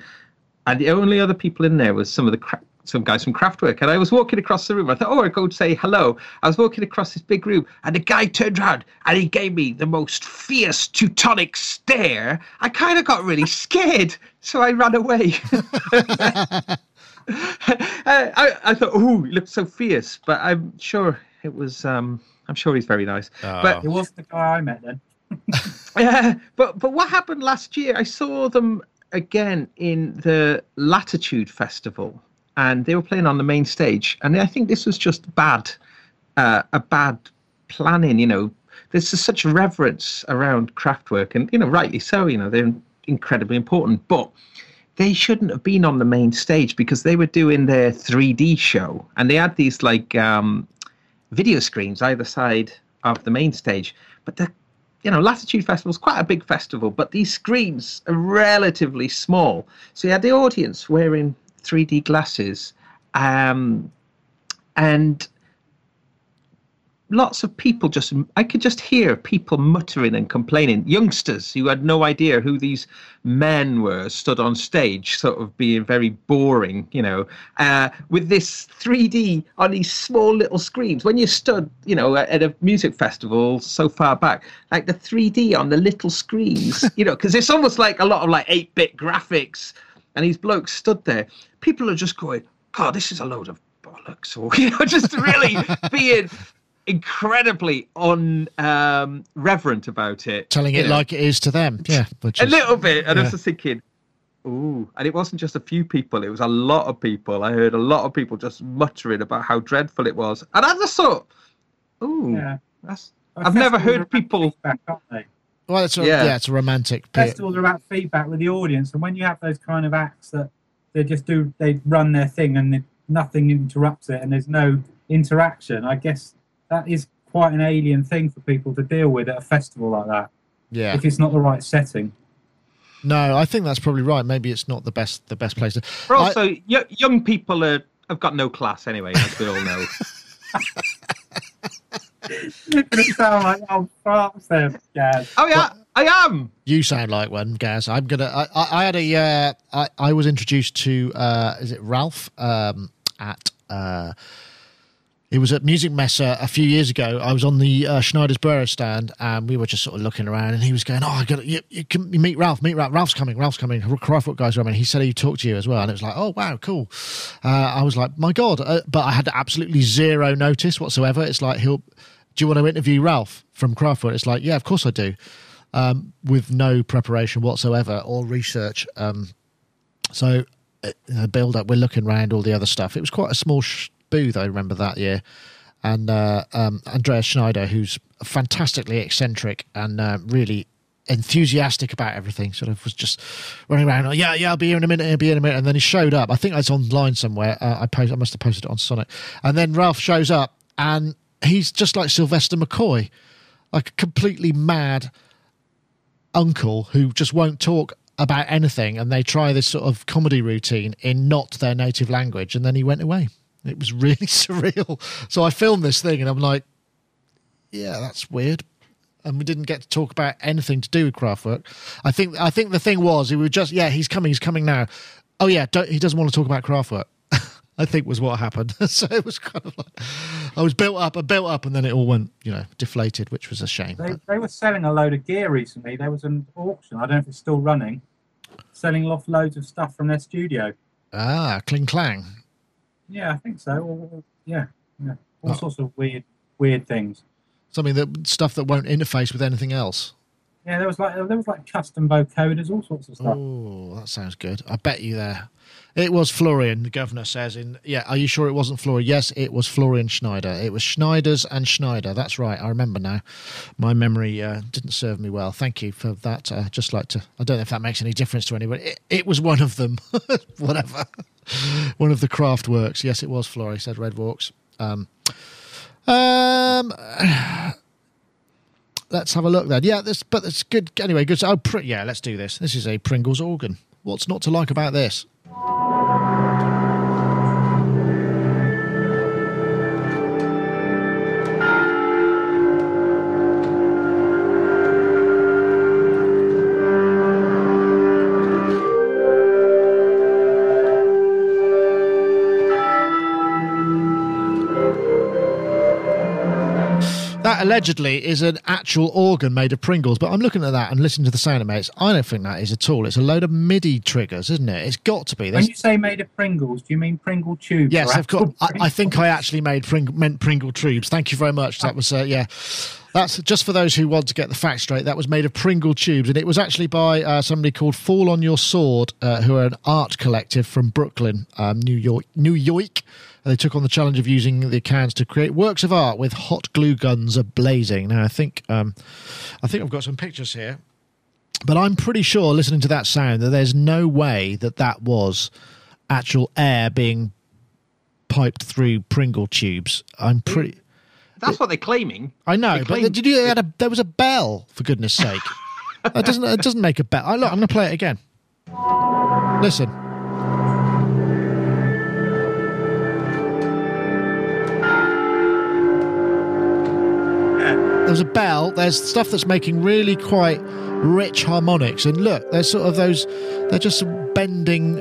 and the only other people in there was some of the cra- some guys from Kraftwerk. And I was walking across the room. I thought, oh, I'll go say hello. I was walking across this big room, and the guy turned around and he gave me the most fierce Teutonic stare. I kind of got really scared, so I ran away. I, I, I thought, oh, he looked so fierce, but I'm sure it was. Um, I'm sure he's very nice. But he wasn't the guy I met then. yeah, but but what happened last year? I saw them again in the Latitude Festival, and they were playing on the main stage. And I think this was just bad, uh, a bad planning. You know, there's just such reverence around Kraftwerk, and you know, rightly so. You know, they're incredibly important, but they shouldn't have been on the main stage because they were doing their 3D show, and they had these like um, video screens either side of the main stage. But the you know, Latitude Festival is quite a big festival, but these screens are relatively small. So you had the audience wearing 3D glasses, um, and lots of people just, I could just hear people muttering and complaining. Youngsters who had no idea who these men were stood on stage, sort of being very boring, you know, uh, with this 3D on these small little screens. When you stood, you know, at a music festival so far back, like the 3D on the little screens, you know, because it's almost like a lot of like 8 bit graphics. And these blokes stood there. People are just going, God, this is a load of bollocks. Or, you know, just really being incredibly un um, reverent about it. Telling it know. like it is to them. Yeah. Which a is, little bit. And I was just thinking, ooh. And it wasn't just a few people, it was a lot of people. I heard a lot of people just muttering about how dreadful it was. And I just thought, ooh, Yeah. that's. But I've never heard people- Feedback, aren't they? well, it's a, yeah. Yeah. it's a romantic bit. Festivals are about feedback with the audience, and when you have those kind of acts that they just do, they run their thing and they, nothing interrupts it, and there's no interaction. I guess that is quite an alien thing for people to deal with at a festival like that. Yeah. If it's not the right setting. No, I think that's probably right. Maybe it's not the best the best place to. But also, y- young people are, have got no class anyway, as we all know. You're going to sound like old farts there, Gaz. oh, yeah, I am. You sound like one, Gaz. I'm gonna. I, I, I had a. Uh, I, I was introduced to. Uh, is it Ralph? Um, at. Uh, it was at Musikmesse a few years ago. I was on the uh, Schneiders Büro stand, and we were just sort of looking around. And he was going, "Oh, I got you, you can you meet Ralph. Meet Ralph. Ralph's coming. Ralph's coming. Kraftwerk guys are coming." He said he talked to you as well, and it was like, "Oh, wow, cool." Uh, I was like, "My God!" Uh, but I had absolutely zero notice whatsoever. It's like he'll. Do you want to interview Ralph from Kraftwerk? It's like, yeah, of course I do um, with no preparation whatsoever or research. Um, So uh, build up, we're looking around all the other stuff. It was quite a small sh- booth. I remember that year, and uh, um, Andreas Schneider, who's fantastically eccentric and uh, really enthusiastic about everything. Sort of was just running around. Yeah, yeah, I'll be here in a minute. I'll be here in a minute. And then he showed up. I think it's online somewhere. Uh, I post. I must have posted it on Sonic. And then Ralph shows up, and he's just like Sylvester McCoy, like a completely mad uncle who just won't talk about anything. And they try this sort of comedy routine in not their native language, and then he went away. It was really surreal. So I filmed this thing, and I'm like, yeah, that's weird and we didn't get to talk about anything to do with Kraftwerk. I think I think the thing was he was just yeah he's coming he's coming now. Oh yeah, he doesn't want to talk about Kraftwerk. I think was what happened. so it was kind of like I was built up, I built up, and then it all went you know deflated, which was a shame. They, they were selling a load of gear recently. There was an auction. I don't know if it's still running, selling off loads of stuff from their studio. Ah, Kling Klang. Yeah, I think so. yeah, yeah, all oh. sorts of weird, weird things something that stuff that won't interface with anything else. Yeah, there was like there was like custom vocoders, all sorts of stuff. Oh, that sounds good. I bet you there. It was Florian, the governor says in yeah, are you sure it wasn't Florian? Yes, it was Florian Schneider. It was Schneiders and Schneider. That's right. I remember now. My memory uh, didn't serve me well. Thank you for that. Uh, just like to I don't know if that makes any difference to anybody. It, it was one of them. Whatever. one of the Kraftwerks. Yes, it was Florian, said Red Walks. Um, um, let's have a look then. Yeah, this, but it's good anyway. Good. Oh, yeah, let's do this. This is a Pringles organ. What's not to like about this? That allegedly is an actual organ made of Pringles, but I'm looking at that and listening to the sound of it. I don't think that is at all. It's a load of MIDI triggers, isn't it? It's got to be. There's... When you say made of Pringles, do you mean Pringle tubes? Yes, of course. I, I, think I actually made Pring- meant Pringle tubes. Thank you very much. That was uh, yeah. That's just for those who want to get the facts straight. That was made of Pringle tubes, and it was actually by uh, somebody called Fall on Your Sword, uh, who are an art collective from Brooklyn, um, New York, New York. They took on the challenge of using the cans to create works of art with hot glue guns ablazing. Now, I think um, I think I've got some pictures here, but I'm pretty sure, listening to that sound, that there's no way that that was actual air being piped through Pringle tubes. I'm pretty. That's what they're claiming. I know, claim- but did you? A, there was a bell, for goodness' sake. it doesn't. It doesn't make a bell. I, look, I'm going to play it again. Listen. There's a bell. There's stuff that's making really quite rich harmonics, and look, there's sort of those. They're just bending.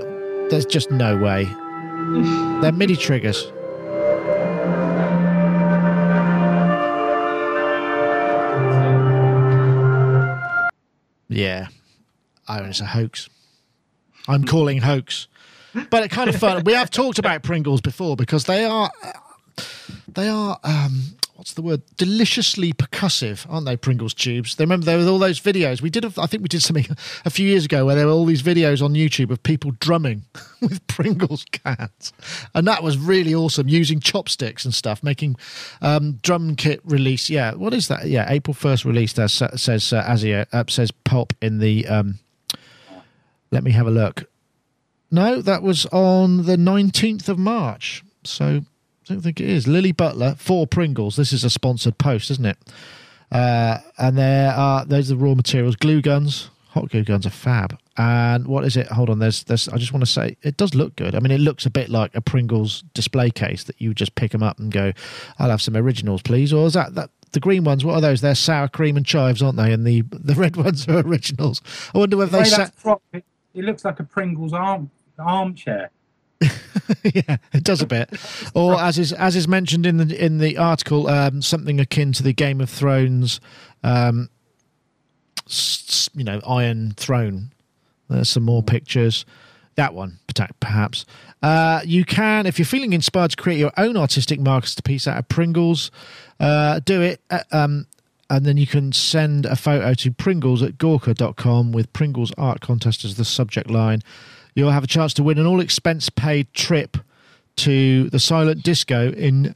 There's just no way. they're MIDI triggers. Yeah, I mean, it's a hoax. I'm calling hoax, but it kind of fun. We have talked about Pringles before because they are, they are. Um, what's the word? Deliciously percussive, aren't they? Pringles tubes. They remember there were all those videos we did. I think we did something a few years ago where there were all these videos on YouTube of people drumming with Pringles cans, and that was really awesome. Using chopsticks and stuff, making um, drum kit release. Yeah, what is that? Yeah, April first released. As says uh, Azia uh, says pop in the. Um, let me have a look. No, that was on the nineteenth of March. So I don't think it is. Lily Butler for Pringles. This is a sponsored post, isn't it? Uh, and there are there's the raw materials. Glue guns. Hot glue guns are fab. And what is it? Hold on. There's there's. I just want to say it does look good. I mean, it looks a bit like a Pringles display case that you just pick them up and go, "I'll have some originals, please." Or is that that the green ones? What are those? They're sour cream and chives, aren't they? And the the red ones are originals. I wonder whether the they. Sa- prop, it, it looks like a Pringles arm armchair. yeah, it does a bit. or as is as is mentioned in the in the article, um, something akin to the Game of Thrones, um, s- you know, Iron Throne. There's some more pictures. That one, perhaps. Uh, you can, if you're feeling inspired to create your own artistic masterpiece out of Pringles, uh, do it. Uh, um, and then you can send a photo to pringles at gorka.com with Pringles Art Contest as the subject line you'll have a chance to win an all expense paid trip to the Silent Disco in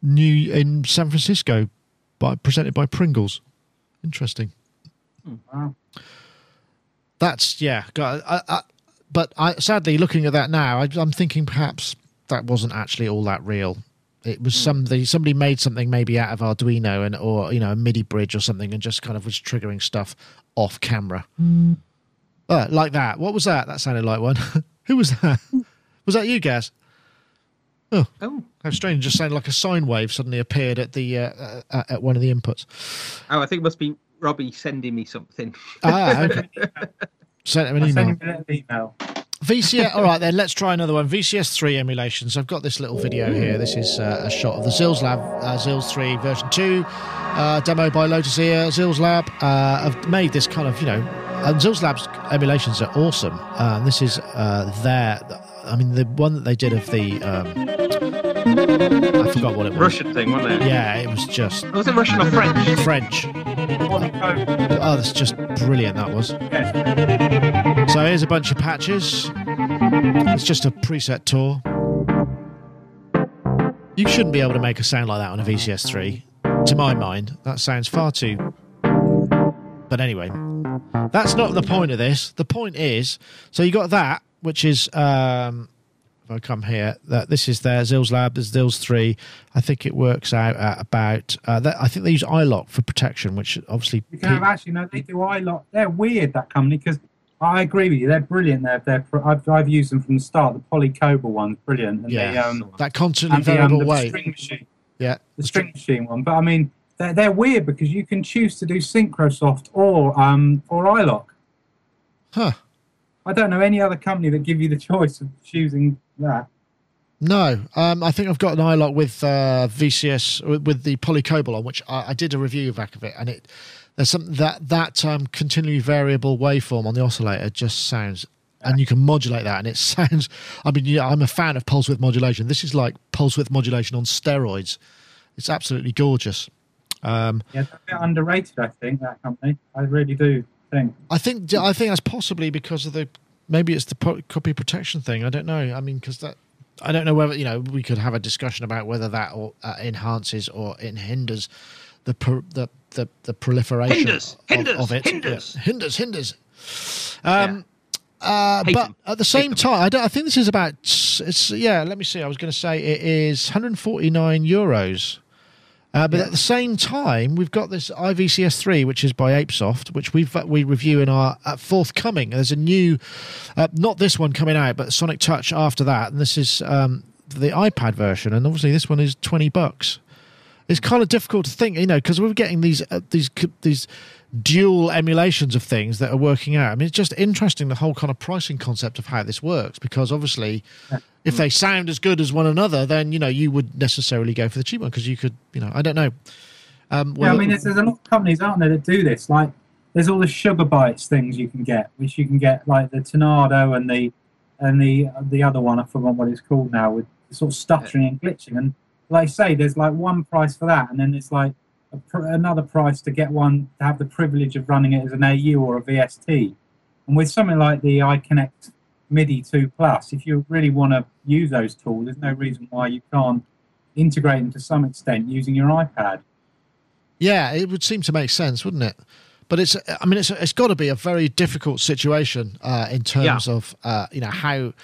New in San Francisco, by presented by Pringles. Interesting. Wow. That's yeah. got- I, I, but I, sadly, looking at that now, I, I'm thinking perhaps that wasn't actually all that real. It was hmm. somebody somebody made something maybe out of Arduino and or you know a MIDI bridge or something and just kind of was triggering stuff off camera. Hmm. Uh, like that. What was that? That sounded like one. Who was that? Was that you, Gaz? Oh, How strange! Just sounded like a sine wave suddenly appeared at the uh, uh, at one of the inputs. oh, I think it must be Robbie sending me something. Ah, okay. Sent him an I sent email. him a email. VCS. All right, then let's try another one. VCS three emulations. I've got this little video here. This is uh, a shot of the XILS Lab uh, XILS three version two uh, demo by Lotus Ear. XILS Lab uh, have made this kind of you know, and XILS Lab's emulations are awesome. Uh, and this is uh, their. I mean, the one that they did of the. Um, I forgot what it was. Russian thing, wasn't it? Yeah, it was just Was it Russian or French? French. Oh, that's just brilliant. That was. yes. So here's a bunch of patches. It's just a preset tour. You shouldn't be able to make a sound like that on a VCS3. To my mind, that sounds far too. But anyway, that's not the point of this. The point is, so you got that, which is, um, if I come here, that this is their XILS Lab. There's XILS three. I think it works out at about. Uh, that, I think they use iLok for protection, which obviously. You can have actually no, they do iLok. They're weird that company because I agree with you. They're brilliant. They're, they're I've, I've used them from the start. The PolyKB one's brilliant. And Yeah. the, um, that constantly and the, um, the weight. string machine, Yeah, the string machine one. But I mean, they're, they're weird because you can choose to do Syncrosoft or um or iLok. Huh. I don't know any other company that give you the choice of choosing that. No, um, I think I've got an iLok with uh, VCS with, with the PolyKB on, which I, I did a review back of it, and it there's something that that um, continually variable waveform on the oscillator just sounds, and you can modulate that, and it sounds. I mean, yeah, I'm a fan of pulse width modulation. This is like pulse width modulation on steroids. It's absolutely gorgeous. Um, Yeah, it's a bit underrated. I think that company. I really do think. I think I think that's possibly because of the maybe it's the copy protection thing. I don't know. I mean, because that I don't know whether you know we could have a discussion about whether that or, uh, enhances or it hinders the pro- the, the the proliferation Hinders, of, hinders, of it. hinders. Yeah, hinders, hinders. Um, uh, but them. at the same them. time, I, don't, I think this is about. It's yeah. Let me see. I was going to say it is 149 euros. Uh, but at the same time, we've got this iVCS3, which is by ApeSoft, which we've we review in our uh, forthcoming. There's a new, uh, not this one coming out, but Sonic Touch after that, and this is um, the iPad version, and obviously this one is twenty bucks. It's kind of difficult to think, you know, because we're getting these uh, these these dual emulations of things that are working out. I mean, it's just interesting the whole kind of pricing concept of how this works, because obviously, if they sound as good as one another, then you know you would necessarily go for the cheap one because you could, you know, I don't know. Um, Yeah, I mean, there's, there's a lot of companies, aren't there, that do this? Like, there's all the Sugar Bytes things you can get, which you can get like the Turnado and the and the the other one. I forgot what it's called now, with sort of stuttering and glitching. And like I say, there's like one price for that, and then there's like pr- another price to get one to have the privilege of running it as an AU or a VST. And with something like the iConnect MIDI 2 Plus, if you really want to use those tools, there's no reason why you can't integrate them to some extent using your iPad. Yeah, it would seem to make sense, wouldn't it? But it's, I mean, it's it's got to be a very difficult situation uh, in terms of, uh, you know, how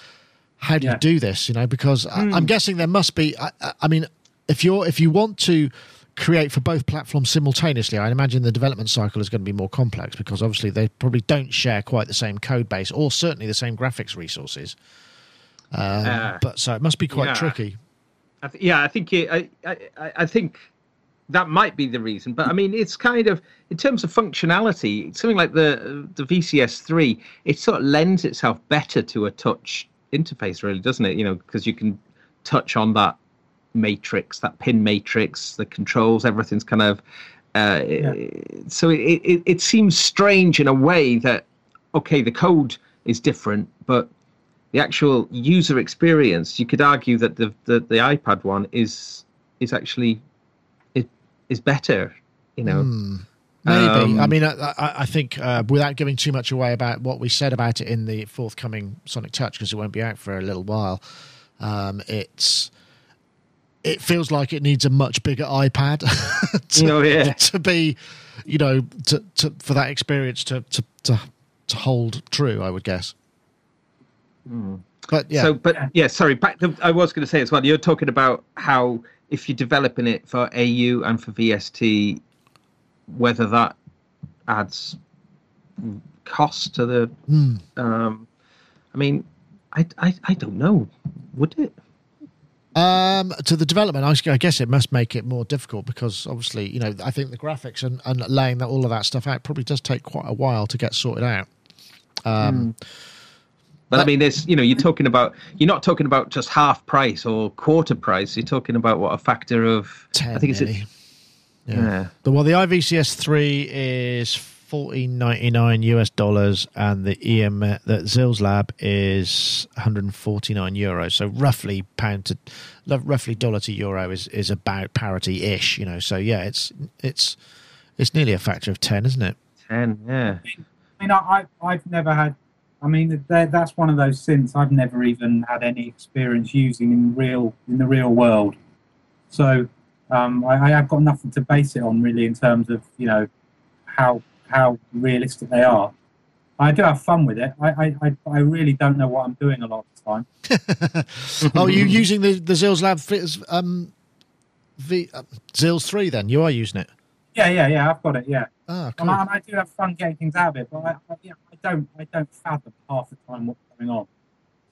how do Yeah. you do this? You know, because I, I'm guessing there must be. I, I- I mean, if you're if you want to create for both platforms simultaneously, I imagine the development cycle is going to be more complex because obviously they probably don't share quite the same code base or certainly the same graphics resources. Um, Uh, but so it must be quite yeah. tricky. I th- yeah, I think it, I, I, I I think that might be the reason. But I mean, it's kind of in terms of functionality, something like the the VCS three, it sort of lends itself better to a touch interface, really, doesn't it? You know, because you can touch on that matrix, that pin matrix, the controls, everything's kind of. Uh, So it, it it seems strange in a way that okay, the code is different, but the actual user experience, you could argue that the the, the iPad one is is actually is is better. You know, Hmm. Maybe. Um, I mean, I, I, I think uh, without giving too much away about what we said about it in the forthcoming Sonic Touch, because it won't be out for a little while, um, it's it feels like it needs a much bigger iPad to, Oh, yeah. to be, you know, to, to for that experience to to to, to hold true. I would guess. But yeah, So, but yeah, sorry. Back to, I was going to say as well. You're talking about how if you're developing it for AU and for VST, whether that adds cost to the. Hmm. Um, I mean, I, I I don't know. Would it? Um, to the development, I, I guess it must make it more difficult because obviously, you know, I think the graphics and, and laying that, all of that stuff out probably does take quite a while to get sorted out. Um, But I mean, there's you know, you're talking about you're not talking about just half price or quarter price. You're talking about what a factor of. ten. I think it's a, nearly. yeah. The, well, the iVCS three is fourteen ninety nine US dollars, and the EM the XILS Lab is one hundred and forty nine euros. So roughly pound to roughly dollar to euro is is about parity ish. You know, so yeah, it's it's it's nearly a factor of ten, isn't it? ten. Yeah. I mean, I, I I've never had. I mean, that's one of those synths I've never even had any experience using in real in the real world. So um, I, I have got nothing to base it on really in terms of you know how how realistic they are. I do have fun with it. I I, I, I really don't know what I'm doing a lot of the time. oh, you using the the XILS Lab Fits, um, the uh, XILS three? Then you are using it. Yeah, yeah, yeah. I've got it. Yeah, Ah, and cool. I, and I do have fun getting things out of it. But I, I, yeah, I don't I don't fathom half the time what's going on.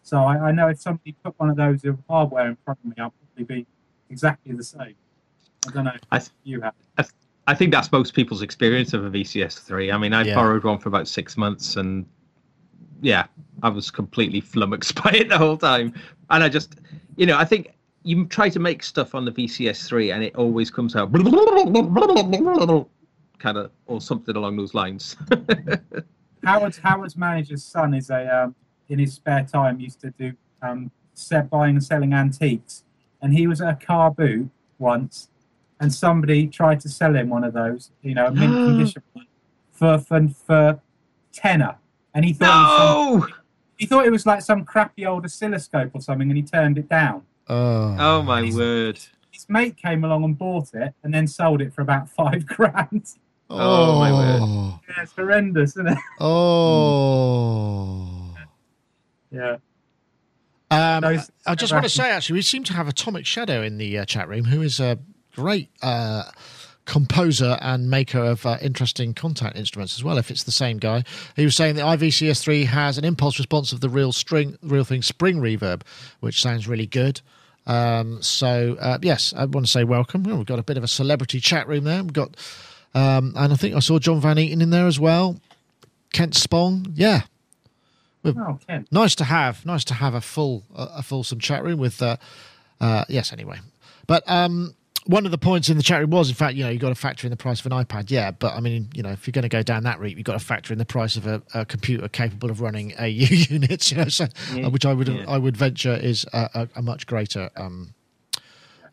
So I, I know if somebody put one of those of hardware in front of me, I'll probably be exactly the same. I don't know. I if th- you have. I think that's most people's experience of a VCS three. I mean, I Yeah. borrowed one for about six months, and yeah, I was completely flummoxed by it the whole time. And I just, you know, I think you try to make stuff on the VCS three, and it always comes out kind of or something along those lines. Howard's Howard's manager's son is a um, in his spare time used to do um, set buying and selling antiques, and he was at a car boot once, and somebody tried to sell him one of those, you know, a mint condition one for for for tenner, and he thought it was some, he thought it was like some crappy old oscilloscope or something, and he turned it down. Oh, Oh my word! His mate came along and bought it, and then sold it for about five grand. Oh, my word. Oh, Yeah, it's horrendous, isn't it? oh. Yeah. Um, Those- I just want to say, actually, we seem to have Atomic Shadow in the uh, chat room, who is a great uh, composer and maker of uh, interesting contact instruments as well. If it's the same guy, he was saying the iVCS3 has an impulse response of the real string, real thing spring reverb, which sounds really good. Um, so uh, yes, I want to say welcome. We've got a bit of a celebrity chat room there. We've got, um, and I think I saw John Van Eaton in there as well. Kent Spong, yeah, Oh, Ken. nice to have nice to have a full a, a fulsome chat room with uh, uh yes anyway but um one of the points in the chat room was in fact you know you've got to factor in the price of an ipad yeah but i mean you know if you're going to go down that route you've got to factor in the price of a, a computer capable of running au units you know so Yeah. uh, which i would Yeah. i would venture is a, a, a much greater um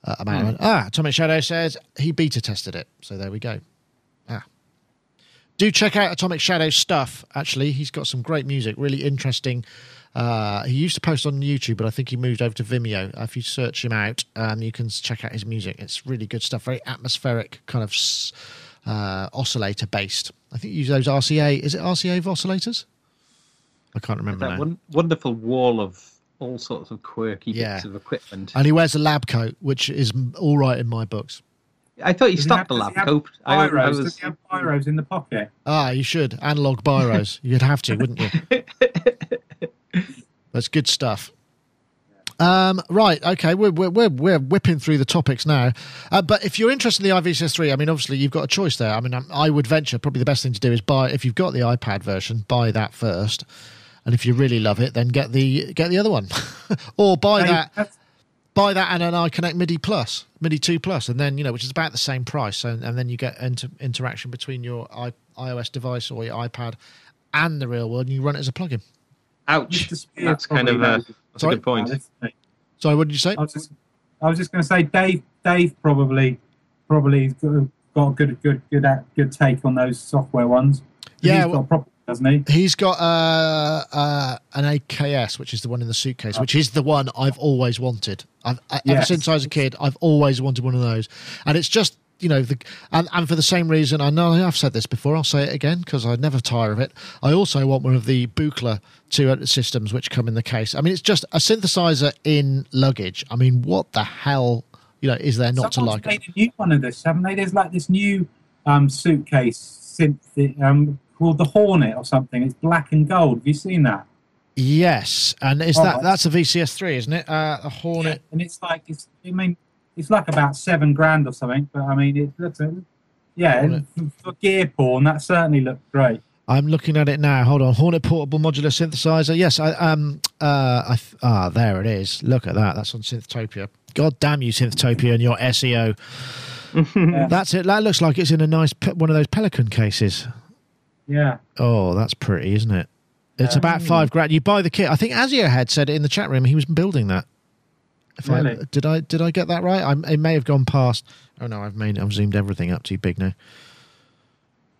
uh, amount ah atomic shadow says he beta tested it so there we go ah do check out Atomic Shadow stuff. Actually, he's got some great music, really interesting. Uh, he used to post on YouTube, but I think he moved over to Vimeo. If you search him out, um, you can check out his music. It's really good stuff. Very atmospheric, kind of uh, oscillator based. I think you use those RCA. Is it RCA oscillators? I can't remember That now. one, wonderful wall of all sorts of quirky Yeah. bits of equipment. And he wears a lab coat, which is all right in my books. I thought you Does he stopped have- the lab he have coat. I, I Pyros. was. Does he have pyros in the pocket? Ah, you should analog biros. You'd have to, wouldn't you? That's good stuff. Um, right, okay, we're, we're we're we're whipping through the topics now. Uh, but if you're interested in the iVCS three, I mean, obviously you've got a choice there. I mean, I, would venture probably the best thing to do is buy if you've got the iPad version, buy that first, and if you really love it, then get the get the other one, or buy that buy that and an iConnect MIDI Plus, MIDI Two Plus, and then you know, which is about the same price, and, and then you get inter- interaction between your I- iOS device or your iPad and the real world, and you run it as a plugin. Ouch. That's kind of a, knows that's Sorry? a good point. Sorry, what did you say? I was just, I was just going to say, Dave, Dave probably, probably has got, got a good, good, good, good take on those software ones. Yeah, he's got proper, doesn't he? He's got uh, uh, an AKS, which is the one in the suitcase, which is the one I've always wanted. I've, I, Ever since I was a kid, I've always wanted one of those, and it's just you know the and, and for the same reason. I know I've said this before. I'll say it again because I never tire of it. I also want one of the Buchla two systems which come in the case. I mean, it's just a synthesizer in luggage. I mean, what the hell? You know, is there not Someone's to like? made a new one of this, haven't they? There's like this new um, suitcase synth um, called the Hornet or something. It's black and gold. Have you seen that? Yes, and is Oh, that that's- a VCS three, isn't it? Uh, a Hornet. and it's like it's. I mean, it's like about seven grand or something. But I mean, it looks. Yeah, Hornet. for gear porn, that certainly looked great. I'm looking at it now. Hold on, Hornet portable modular synthesizer. Yes, I um uh I ah there it is. Look at that. That's on Synthtopia. God damn you, Synthtopia, and your SEO. That's it. That looks like it's in a nice pe- one of those Pelican cases. Yeah. Oh, that's pretty, isn't it? It's Yeah. about five grand. You buy the kit. I think Azio had said it in the chat room. He was building that. If I, did I did I get that right? I, it may have gone past. Oh no, I've made I've zoomed everything up too big now.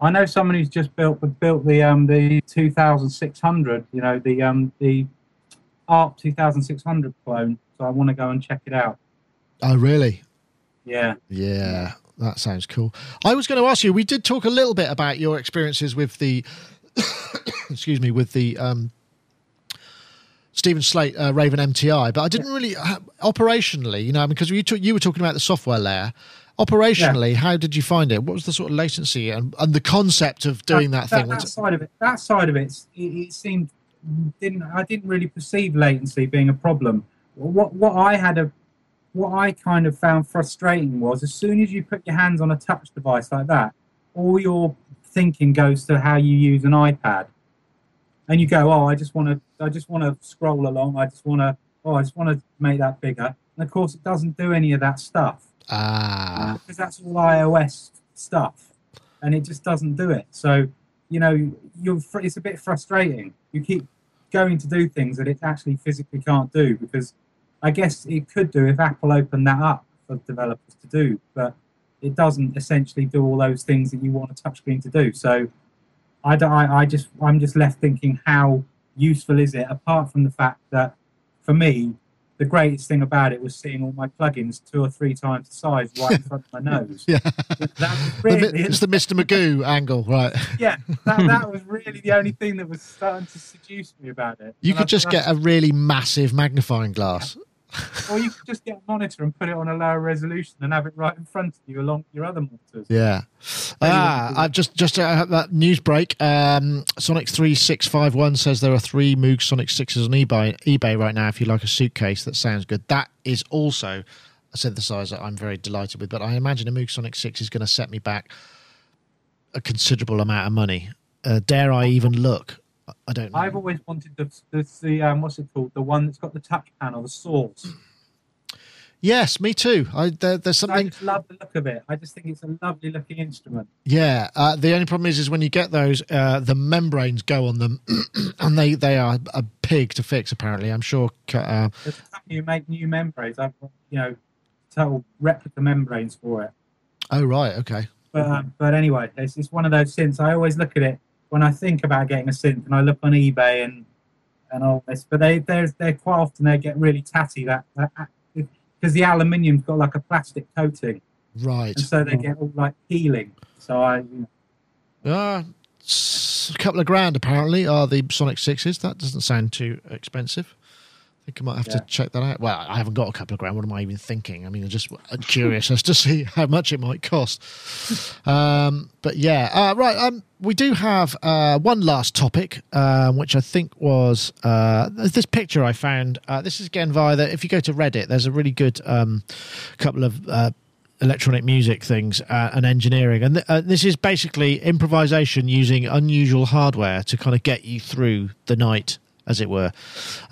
I know someone who's just built built the um the 2600. You know the um the ARP 2600 clone. So I want to go and check it out. Oh really? Yeah. Yeah, that sounds cool. I was going to ask you. We did talk a little bit about your experiences with the, excuse me, with the um, Steven Slate uh, Raven MTI, but I didn't really uh, operationally. You know, because you took you were talking about the software layer. Operationally, how did you find it? What was the sort of latency and, and the concept of doing that, thing? That Was- side of it. That side of it. It, it seemed didn't. I didn't really perceive latency being a problem. What what I had a what I kind of found frustrating was as soon as you put your hands on a touch device like that, all your thinking goes to how you use an iPad, and you go, "Oh, I just want to, I just want to scroll along. I just want to, oh, I just want to make that bigger." And of course, it doesn't do any of that stuff ah, because that's all iOS stuff, and it just doesn't do it. So, you know, you're fr- it's a bit frustrating. You keep going to do things that it actually physically can't do because I guess it could do if Apple opened that up for developers to do, but it doesn't essentially do all those things that you want a touchscreen to do. So, I, don't, I, I just I'm just left thinking how useful is it apart from the fact that for me the greatest thing about it was seeing all my plugins two or three times the size right in front of my nose. Yeah. Really, it's the Mr. Magoo angle, right? yeah, that, that was really the only thing that was starting to seduce me about it. You And I could just thought, get a really massive magnifying glass. Or you could just get a monitor and put it on a lower resolution and have it right in front of you along with your other monitors. Yeah. Ah, I've just just uh, that news break. Um, Sonic three six five one says there are three Moog Sonic sixes on eBay eBay right now. If you like a suitcase, that sounds good. That is also a synthesizer I'm very delighted with. But I imagine a Moog Sonic six is going to set me back a considerable amount of money. Uh, dare I even look? I- I don't know. I've always wanted the, the, the um, what's it called? The one that's got the touch panel, the source. yes, me too. I there, there's I something. just love the look of it. I just think it's a lovely looking instrument. Yeah, uh, the only problem is, is when you get those, uh, the membranes go on them, and they they are a pig to fix. Apparently, I'm sure. Uh, company make new membranes. I've got, you know, total replica membranes for it. oh right, okay. But um, but anyway, it's, it's one of those synths. I always look at it when I think about getting a synth, and I look on eBay and and all this. But they they're they're quite often they get really tatty that because the aluminium's got like a plastic coating, Right. and so they get all like peeling. So I you know, Uh, a couple of grand apparently are the Sonic Sixes. That doesn't sound too expensive. I think I might have Yeah. to check that out. Well, I haven't got a couple of grand. What am I even thinking? I mean, I'm just curious as to see how much it might cost. Um, but yeah, uh, right. Um, we do have uh, one last topic, uh, which I think was uh, this picture I found. Uh, this is again via the. If you go to Reddit, there's a really good um, couple of. Uh, electronic music things uh, and engineering and th- uh, this is basically improvisation using unusual hardware to kind of get you through the night as it were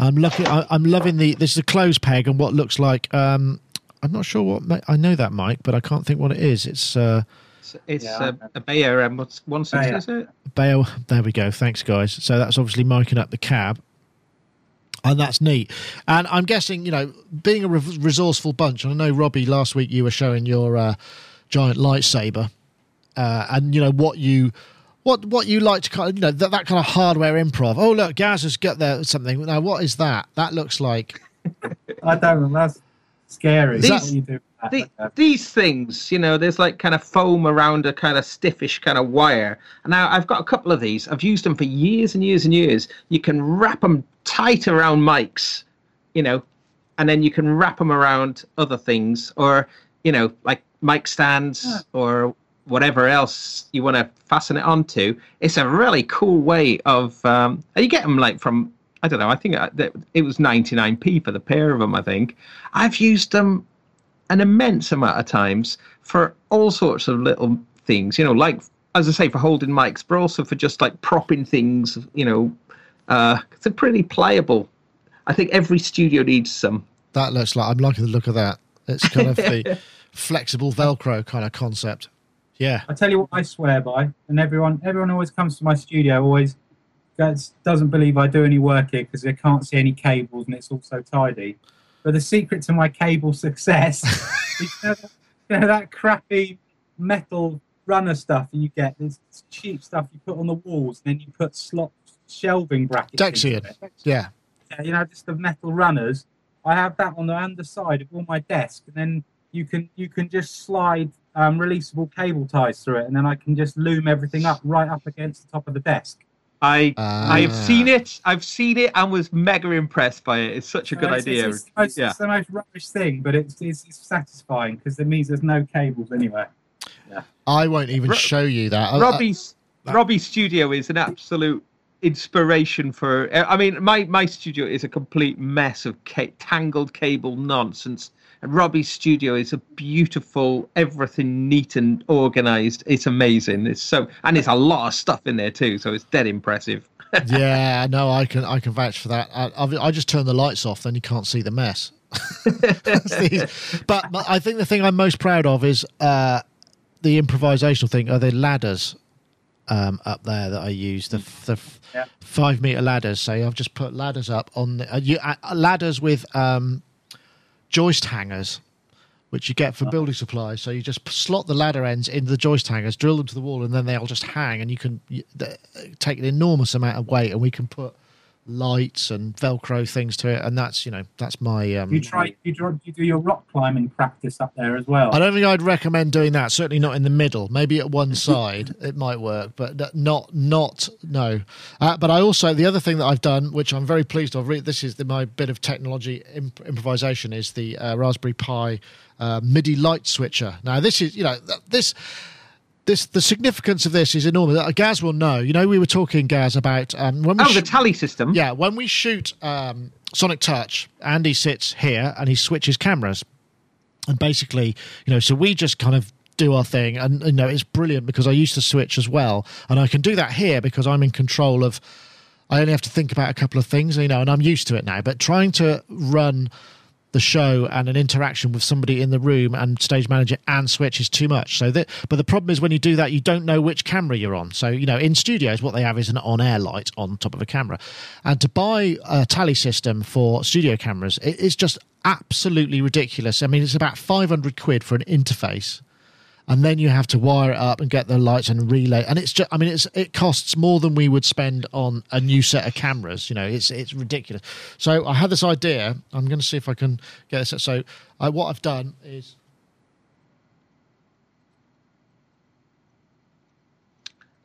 i'm lucky I, i'm loving the this is a clothes peg and what looks like um i'm not sure what i know that mic but i can't think what it is it's uh It's, it's Yeah, uh, a Beyer what's one sixty, Beyer. is it? Bale, there we go. Thanks, guys. So that's obviously miking up the cab, and that's neat. And I'm guessing, you know, being a re- resourceful bunch. And I know Robbie last week you were showing your uh, giant lightsaber. uh, and you know what you what what you like to kind of you know that, that kind of hardware improv. Oh look, Gaz has got there something. Now what is that? That looks like I don't. Know. That's scary. These- What you do that, The, these things, you know, there's like kind of foam around a kind of stiffish kind of wire. Now I've got a couple of these. I've used them for years and years and years. You can wrap them tight around mics, you know, and then you can wrap them around other things or, you know, like mic stands Yeah. or whatever else you want to fasten it onto. It's a really cool way of, um, you get them like from, I don't know, I think uh, it was 99p for the pair of them, I think. I've used them an immense amount of times for all sorts of little things, you know, like as I say, for holding mics, but also for just like propping things, you know. Uh, it's a pretty pliable. I think every studio needs some. that looks like I'm liking the look of that. It's kind of the flexible Velcro kind of concept. Yeah. I tell you what I swear by, and everyone everyone always comes to my studio always gets, doesn't believe I do any work here because they can't see any cables and it's all so tidy. But the secret to my cable success is you know, that- you know, that crappy metal runner stuff that you get. This cheap stuff you put on the walls, and then you put slot shelving brackets. Dexion. Yeah. Yeah, you know, just the metal runners. I have that on the underside of all my desk, and then you can you can just slide um, releasable cable ties through it, and then I can just loom everything up right up against the top of the desk. I Ah. I've seen it. I've seen it and was mega impressed by it. It's such a So good it's, idea. It's, it's, the most, yeah. it's the most rubbish thing, but it's it's, it's satisfying because it means there's no cables anywhere. I won't even Ro- show you that. I- I- Robbie's that- Robbie's studio is an absolute inspiration for. I mean, my my studio is a complete mess of ca- tangled cable nonsense, and Robbie's studio is a beautiful, everything neat and organized. It's amazing. It's so, and there's a lot of stuff in there too, so it's dead impressive. yeah, no, I can I can vouch for that. I, I've- just turn the lights off, then you can't see the mess. but, but I think the thing I'm most proud of is uh, the improvisational thing. Are the ladders um, up there that I use the the Yeah. five meter ladders? So I've just put ladders up on the, uh, you, uh, ladders with um, joist hangers. Which you get for uh-huh. building supplies, so you just slot the ladder ends into the joist hangers, drill them to the wall, and then they'll just hang. And you can take an enormous amount of weight, and we can put lights and Velcro things to it, and that's you know that's my. Um, You try you, try, you do your rock climbing practice up there as well. I don't think I'd recommend doing that. Certainly not in the middle. Maybe at one side it might work, but not not no. Uh, but I also the other thing that I've done, which I'm very pleased of. This is the, my bit of technology imp- improvisation is the uh, Raspberry Pi uh, MIDI light switcher. Now this is you know th- this. This the significance of this is enormous. Uh, Gaz will know. You know, we were talking, Gaz, about um, when we Oh, sh- the tally system. yeah, when we shoot um, Sonic Touch, Andy sits here and he switches cameras, and basically, you know, so we just kind of do our thing, and you know, it's brilliant because I used to switch as well, and I can do that here because I'm in control of. I only have to think about a couple of things, you know, and I'm used to it now. But trying to run the show and an interaction with somebody in the room and stage manager and switch is too much. So that, but the problem is when you do that, you don't know which camera you're on. So you know, in studios, what they have is an on-air light on top of a camera, and to buy a tally system for studio cameras, it is just absolutely ridiculous. I mean, it's about 500 quid for an interface and then you have to wire it up and get the lights and relay and it's just i mean it's it costs more than we would spend on a new set of cameras you know it's it's ridiculous. So i had this idea i'm going to see if i can get this so I, what i've done is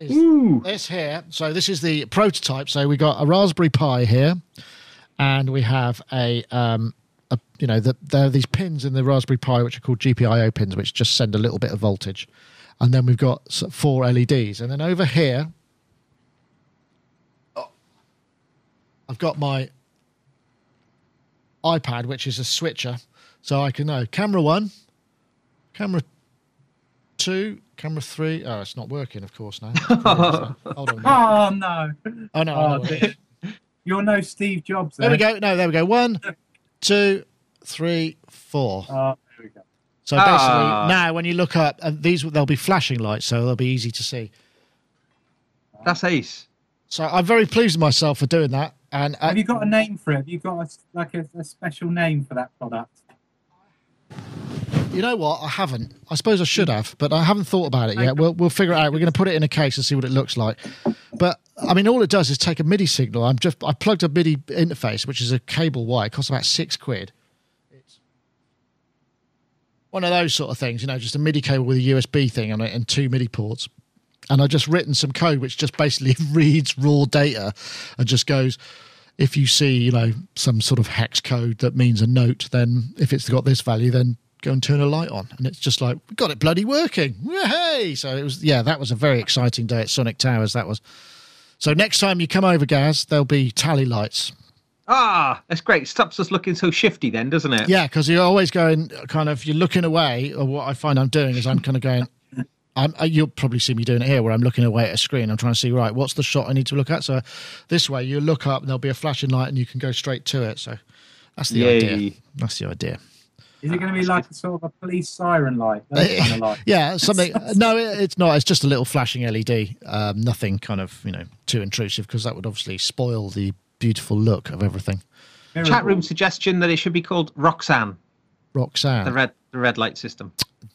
is this here. So this is the prototype. So we got a raspberry pi here and we have a um a, you know the, there are these pins in the raspberry pi which are called gpio pins which just send a little bit of voltage. And then we've got four leds and then over here oh, i've got my ipad which is a switcher so i can know. Camera one camera two camera three. Oh it's not working of course now hold on Oh no! oh no, Oh, no. You're no Steve Jobs. there we go. No there we go. One two three four Oh, there we go. So basically, Ah. now when you look up, and these they'll be flashing lights, so they'll be easy to see. That's ace. So I'm very pleased with myself for doing that. And uh, Have you got a name for it? Have you got a, like a, a special name for that product? you know what? I haven't. I suppose I should have, but I haven't thought about it yet. We'll we'll figure it out. We're going to put it in a case and see what it looks like. I mean, all it does is take a MIDI signal. I'm just I plugged a MIDI interface, which is a cable wire. It costs about six quid. It's one of those sort of things, you know, just a MIDI cable with a USB thing on it and two MIDI ports. And I've just written some code which just basically reads raw data and just goes if you see, you know, some sort of hex code that means a note, then if it's got this value, then go and turn a light on. And it's just like, we got it bloody working. Hey! So it was, yeah, that was a very exciting day at Sonic Towers. That was. So next time you come over, Gaz, there'll be tally lights. Ah, that's great. Stops us looking so shifty, then, doesn't it? Yeah, because you're always going, kind of, you're looking away. Or what I find I'm doing is I'm kind of going, I'm, uh, you'll probably see me doing it here where I'm looking away at a screen. I'm trying to see, right, what's the shot I need to look at? So this way you look up and there'll be a flashing light and you can go straight to it. So that's the Yay. idea. That's the idea. Is it going to be like a sort of a police siren light? Those kind of light. Yeah, something. no, it, it's not. It's just a little flashing LED. Um, nothing kind of, you know, too intrusive because that would obviously spoil the beautiful look of everything. Chat room suggestion that it should be called Roxanne, Roxanne. the red the red light system.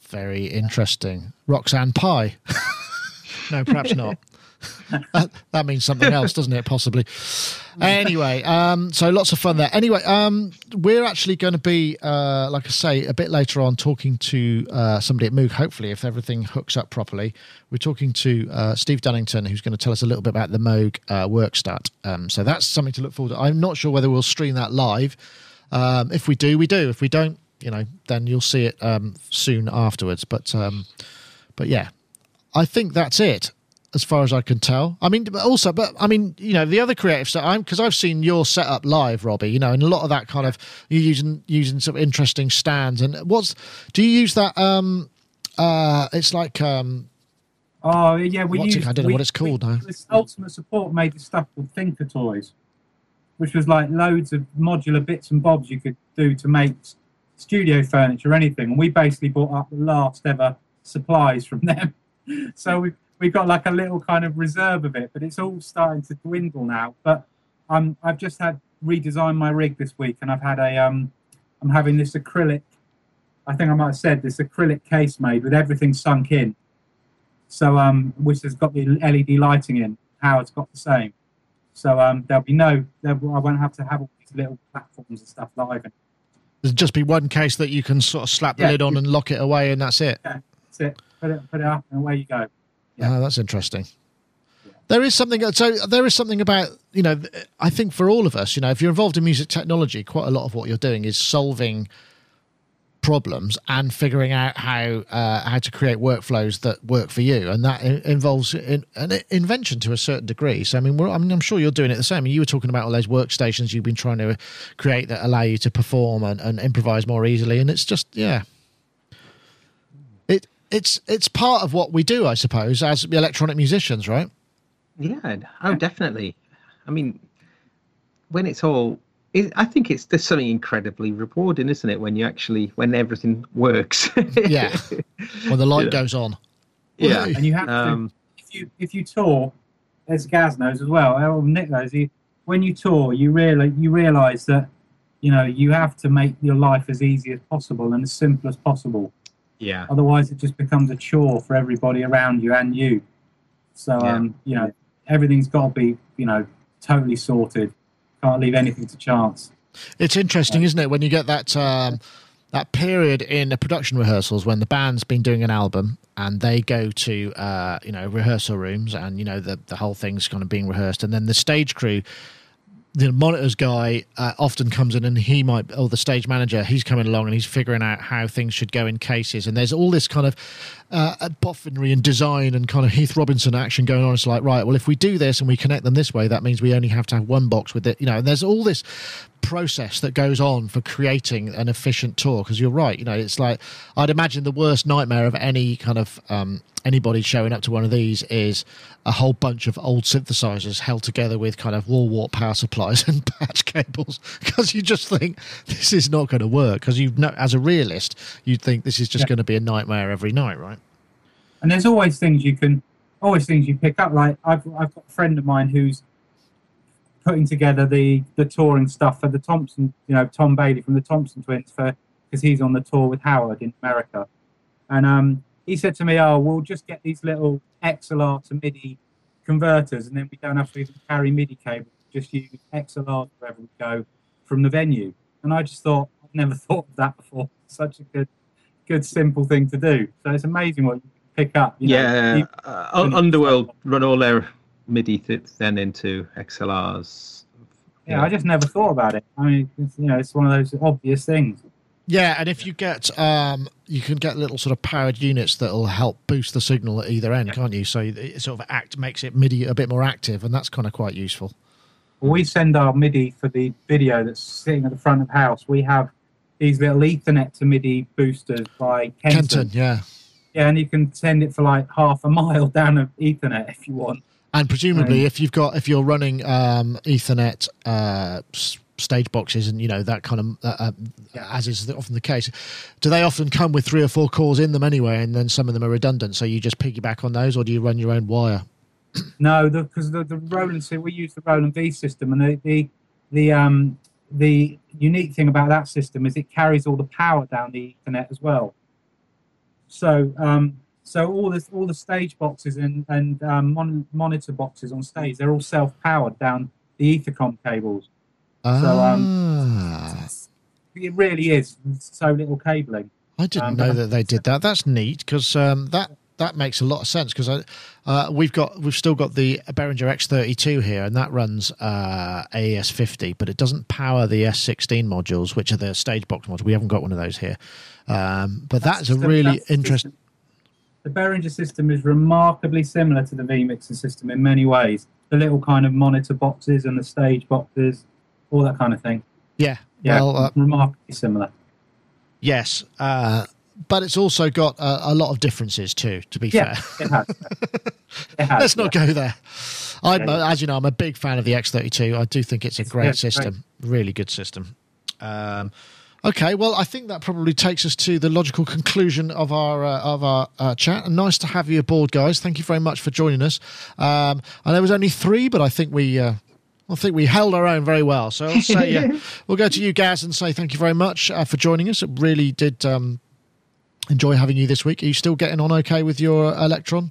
Very interesting. Roxanne Pie. no, perhaps not. that, that means something else, doesn't it? Possibly. Anyway, um, so lots of fun there. Anyway, um, we're actually going to be, uh, like I say, a bit later on talking to uh, somebody at Moog. Hopefully, if everything hooks up properly, we're talking to uh, Steve Dunnington, who's going to tell us a little bit about the Moog uh, Werkstatt. Um, so that's something to look forward to. I'm not sure whether we'll stream that live. Um, if we do, we do. If we don't, you know, then you'll see it um, soon afterwards. But um, but yeah, I think that's it as far as I can tell. I mean, but also, but I mean, you know, the other creative stuff. I'm because I've seen your setup live, Robbie. You know, and a lot of that kind of you're using using some interesting stands. And what's do you use that? Um, uh, it's like um, Oh yeah, we it- I don't know we- what it's called we- now. This Ultimate Support made this stuff called Thinker Toys, which was like loads of modular bits and bobs you could do to make studio furniture or anything. And we basically bought up the last ever supplies from them. so we we got like a little kind of reserve of it, but it's all starting to dwindle now. But um, I've just had redesigned my rig this week, and I've had a um, I'm having this acrylic. I think I might have said this acrylic case made with everything sunk in. So um, which has got the LED lighting in. Howard's got the same. So um, there'll be no, there, I won't have to have all these little platforms and stuff live. And there's just be one case that you can sort of slap the Yeah. lid on and lock it away, and that's it. that's it. Put it, put it up, and away you go. Yeah. Oh, that's interesting. There is something. So there is something about you know. I think for all of us, you know, if you're involved in music technology, quite a lot of what you're doing is solving problems and figuring out how uh, how to create workflows that work for you, and that involves in, an invention to a certain degree. So I mean, I mean, I'm sure you're doing it the same. You were talking about all those workstations you've been trying to create that allow you to perform and, and improvise more easily, and it's just yeah. It it's it's part of what we do, I suppose, as electronic musicians, right? Yeah. Oh, definitely. I mean, when it's all, it, I think it's there's something incredibly rewarding, isn't it? When you actually when everything works. Yeah. When the light Yeah. goes on. yeah. And you have Um, to, if you if you tour, as Gaz knows as well, or Nick knows, you, when you tour, you really you realise that you know you have to make your life as easy as possible and as simple as possible. Yeah. Otherwise, it just becomes a chore for everybody around you and you. So, Yeah. um, you know, everything's got to be, you know, totally sorted. Can't leave anything to chance. It's interesting, isn't it, when you get that um, that period in the production rehearsals when the band's been doing an album and they go to uh, you know rehearsal rooms and you know the the whole thing's kind of being rehearsed and then the stage crew the monitors guy uh, often comes in and he might or the stage manager he's coming along and he's figuring out how things should go in cases. And there's all this kind of uh, boffinry and design and kind of Heath Robinson action going on. It's like right well if we do this and we connect them this way that means we only have to have one box with it you know. And there's all this process that goes on for creating an efficient tour because you're right you know it's like i'd imagine the worst nightmare of any kind of um, anybody showing up to one of these is a whole bunch of old synthesizers held together with kind of wall wart power supplies and patch cables because you just think this is not going to work because you know as a realist you'd think this is just going to be a nightmare every night right And there's always things you can, always things you pick up. Like I've, I've got a friend of mine who's putting together the the touring stuff for the Thompson, you know, Tom Bailey from the Thompson Twins for because he's on the tour with Howard in America, and um, he said to me, "Oh, we'll just get these little XLR to MIDI converters, and then we don't have to even carry MIDI cables. Just use XLR wherever we go from the venue." And I just thought, I've never thought of that before. Such a good, good, simple thing to do. So it's amazing what you pick up. You yeah, know, uh, Underworld run all their MIDI th- then into XLRs. Yeah, I just never thought about it. I mean, it's, you know, it's one of those obvious things. Yeah, and if you get, um, you can get little sort of powered units that'll help boost the signal at either end, yeah. can't you? So it sort of act makes it MIDI a bit more active, and that's kind of quite useful. we send our MIDI for the video that's sitting at the front of the house. We have these little Ethernet to MIDI boosters by Kenton. Kenton, yeah. Yeah, and you can send it for like half a mile down an Ethernet if you want. And presumably, um, if you've got if you're running um, Ethernet uh, stage boxes and you know that kind of uh, uh, as is often the case, do they often come with three or four cores in them anyway, and then some of them are redundant? So you just piggyback on those, or do you run your own wire? No, because the, the, the Roland so we use the Roland V system, and the the the um the unique thing about that system is it carries all the power down the Ethernet as well. So um, so all the all the stage boxes and and um, mon- monitor boxes on stage, they're all self-powered down the etherCON cables. Ah. So um, it really is so little cabling. I didn't um, know that they did that. That's neat because um, that that makes a lot of sense because uh, we've got we've still got the Behringer X32 here, and that runs uh, AES50, but it doesn't power the S16 modules, which are the stage box modules. We haven't got one of those here, um, but that's, that's a really interesting the Behringer system is remarkably similar to the V-Mixer system in many ways. The little kind of monitor boxes and the stage boxes, all that kind of thing. Yeah, yeah, well, uh, remarkably similar. Yes, uh, but it's also got a, a, lot of differences too. To be yeah, fair, it has. It has Let's not go there. I'm, yeah. as you know, I'm a big fan of the X32. I do think it's a great system, great. really good system. Um, Okay, well, I think that probably takes us to the logical conclusion of our uh, of our uh, chat. And nice to have you aboard, guys. Thank you very much for joining us. Um, and there was only three, but I think we. Uh, I think we held our own very well. So I'll say uh, we'll go to you, Gaz, and say thank you very much uh, for joining us. It really did um, enjoy having you this week. Are you still getting on okay with your Elektron?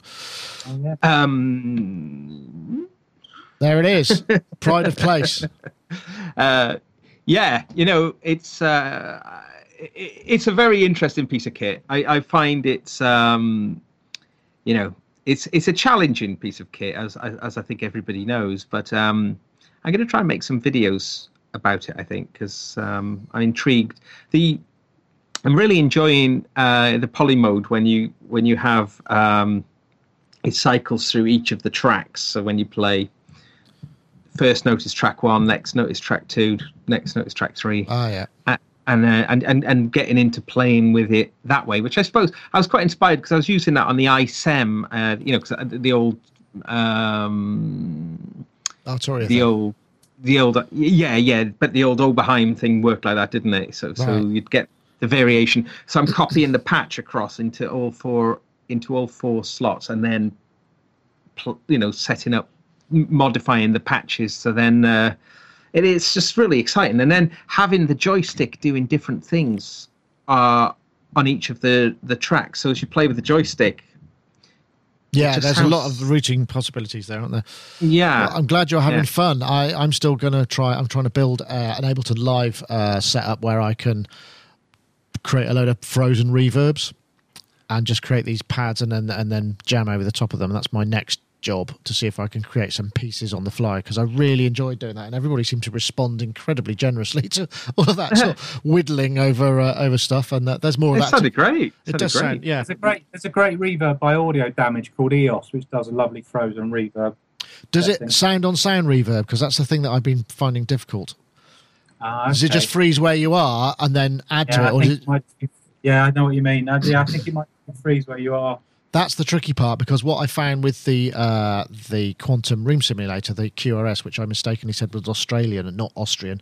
Um, there it is. Pride of place. Uh, yeah, you know, it's uh, it's a very interesting piece of kit. I, I find it's um, you know it's it's a challenging piece of kit as as, I think everybody knows. But um, I'm going to try and make some videos about it. I think because um, I'm intrigued. The I'm really enjoying uh, the poly mode when you when you have um, it cycles through each of the tracks. So when you play first note is track one, next note is track two, next note is track three. Oh yeah. and, uh, and and and getting into playing with it that way, which I suppose I was quite inspired because I was using that on the iSEM, uh, you know, because the old, um, Arturia the old, the old, yeah, yeah, but the old Oberheim thing worked like that, didn't it? So right. so you'd get the variation. So I'm copying the patch across into all four into all four slots, and then, pl- you know, setting up modifying the patches. So then uh, it is just really exciting. And then having the joystick doing different things uh, on each of the, the tracks. So as you play with the joystick, yeah, there's sounds... a lot of routing possibilities there, aren't there? Yeah, well, I'm glad you're having yeah. fun. I, I'm still going to try. I'm trying to build uh, an Ableton Live uh, setup where I can create a load of frozen reverbs and just create these pads and then and then jam over the top of them. That's my next job to see if I can create some pieces on the fly because I really enjoyed doing that, and everybody seemed to respond incredibly generously to all of that sort of whittling over uh, over stuff. And uh, there's more of that. Sounded to, great. It, it does great. sound, yeah. There's a great there's a great reverb by Audio Damage called EOS, which does a lovely frozen reverb. Does it sound on sound reverb? Because that's the thing that I've been finding difficult. Uh, okay. Does it just freeze where you are and then add yeah, to it? Or it... Might, yeah, I know what you mean. Yeah, I think it might freeze where you are that's the tricky part because what I found with the uh, the Quantec room simulator, the QRS, which I mistakenly said was Australian and not Austrian,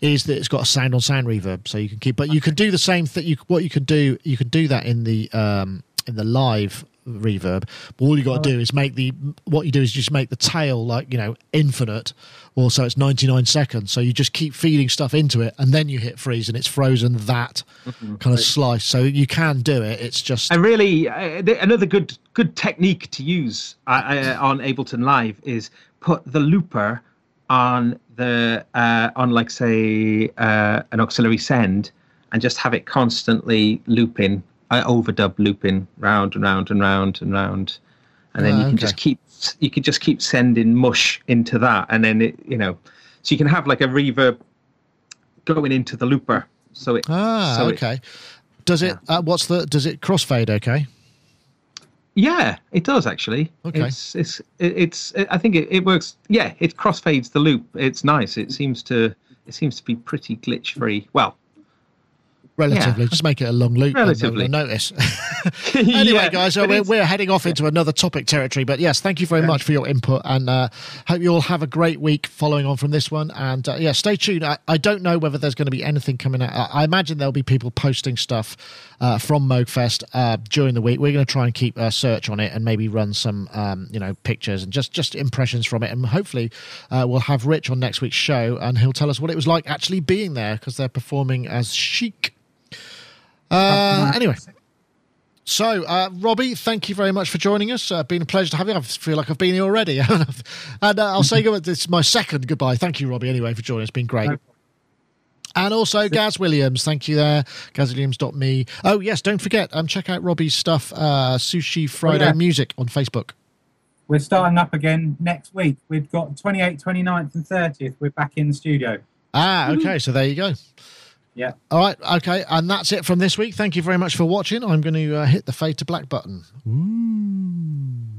is that it's got a sound on sound reverb, so you can keep. But you can do the same thing. You what you can do, you can do that in the um, in the live reverb. But all you got to do is make the what you do is just make the tail like you know infinite, or so it's ninety nine seconds. So you just keep feeding stuff into it, and then you hit freeze, and it's frozen that Mm-hmm. kind of slice. So you can do it. It's just And really, uh, th- another good good technique to use uh, uh, on Ableton Live is put the looper on the uh, on like say uh, an auxiliary send, and just have it constantly looping, uh, overdub looping round and round and round and round, and then Ah, you can okay. just keep you can just keep sending mush into that, and then it you know, so you can have like a reverb going into the looper. So it ah so it- okay. Does it? Uh, what's the? Does it crossfade? Okay. Yeah, it does actually. Okay. It's it's it- it's. I think it, it works. Yeah, it crossfades the loop. It's nice. It seems to it seems to be pretty glitch free. Well, Relatively, Yeah. just make it a long loop. Relatively. no notice. anyway, Yeah, guys, so we're, we're heading off into another topic territory. But yes, thank you very much for your input, and uh, hope you all have a great week following on from this one. And uh, yeah, stay tuned. I, I don't know whether there's going to be anything coming out. I, I imagine there'll be people posting stuff uh, from Moogfest uh, during the week. We're going to try and keep a search on it and maybe run some, um, you know, pictures and just just impressions from it. And hopefully, uh, we'll have Rich on next week's show, and he'll tell us what it was like actually being there because they're performing as Chic. Uh, anyway. So, uh, Robbie, thank you very much for joining us. Uh, been a pleasure to have you. I feel like I've been here already. and uh, I'll say goodbye. This is my second goodbye. Thank you, Robbie, anyway, for joining us. It's been great. And also, Gaz Williams, thank you there. GazWilliams.me. Oh, yes, don't forget, um, check out Robbie's stuff, uh, Sushi Friday yeah. Music on Facebook. We're starting up again next week. We've got 28th, 29th, and 30th. We're back in the studio. Ah, okay, so there you go. Yeah. All right. Okay. And that's it from this week. Thank you very much for watching. I'm going to uh, hit the fade to black button. Ooh.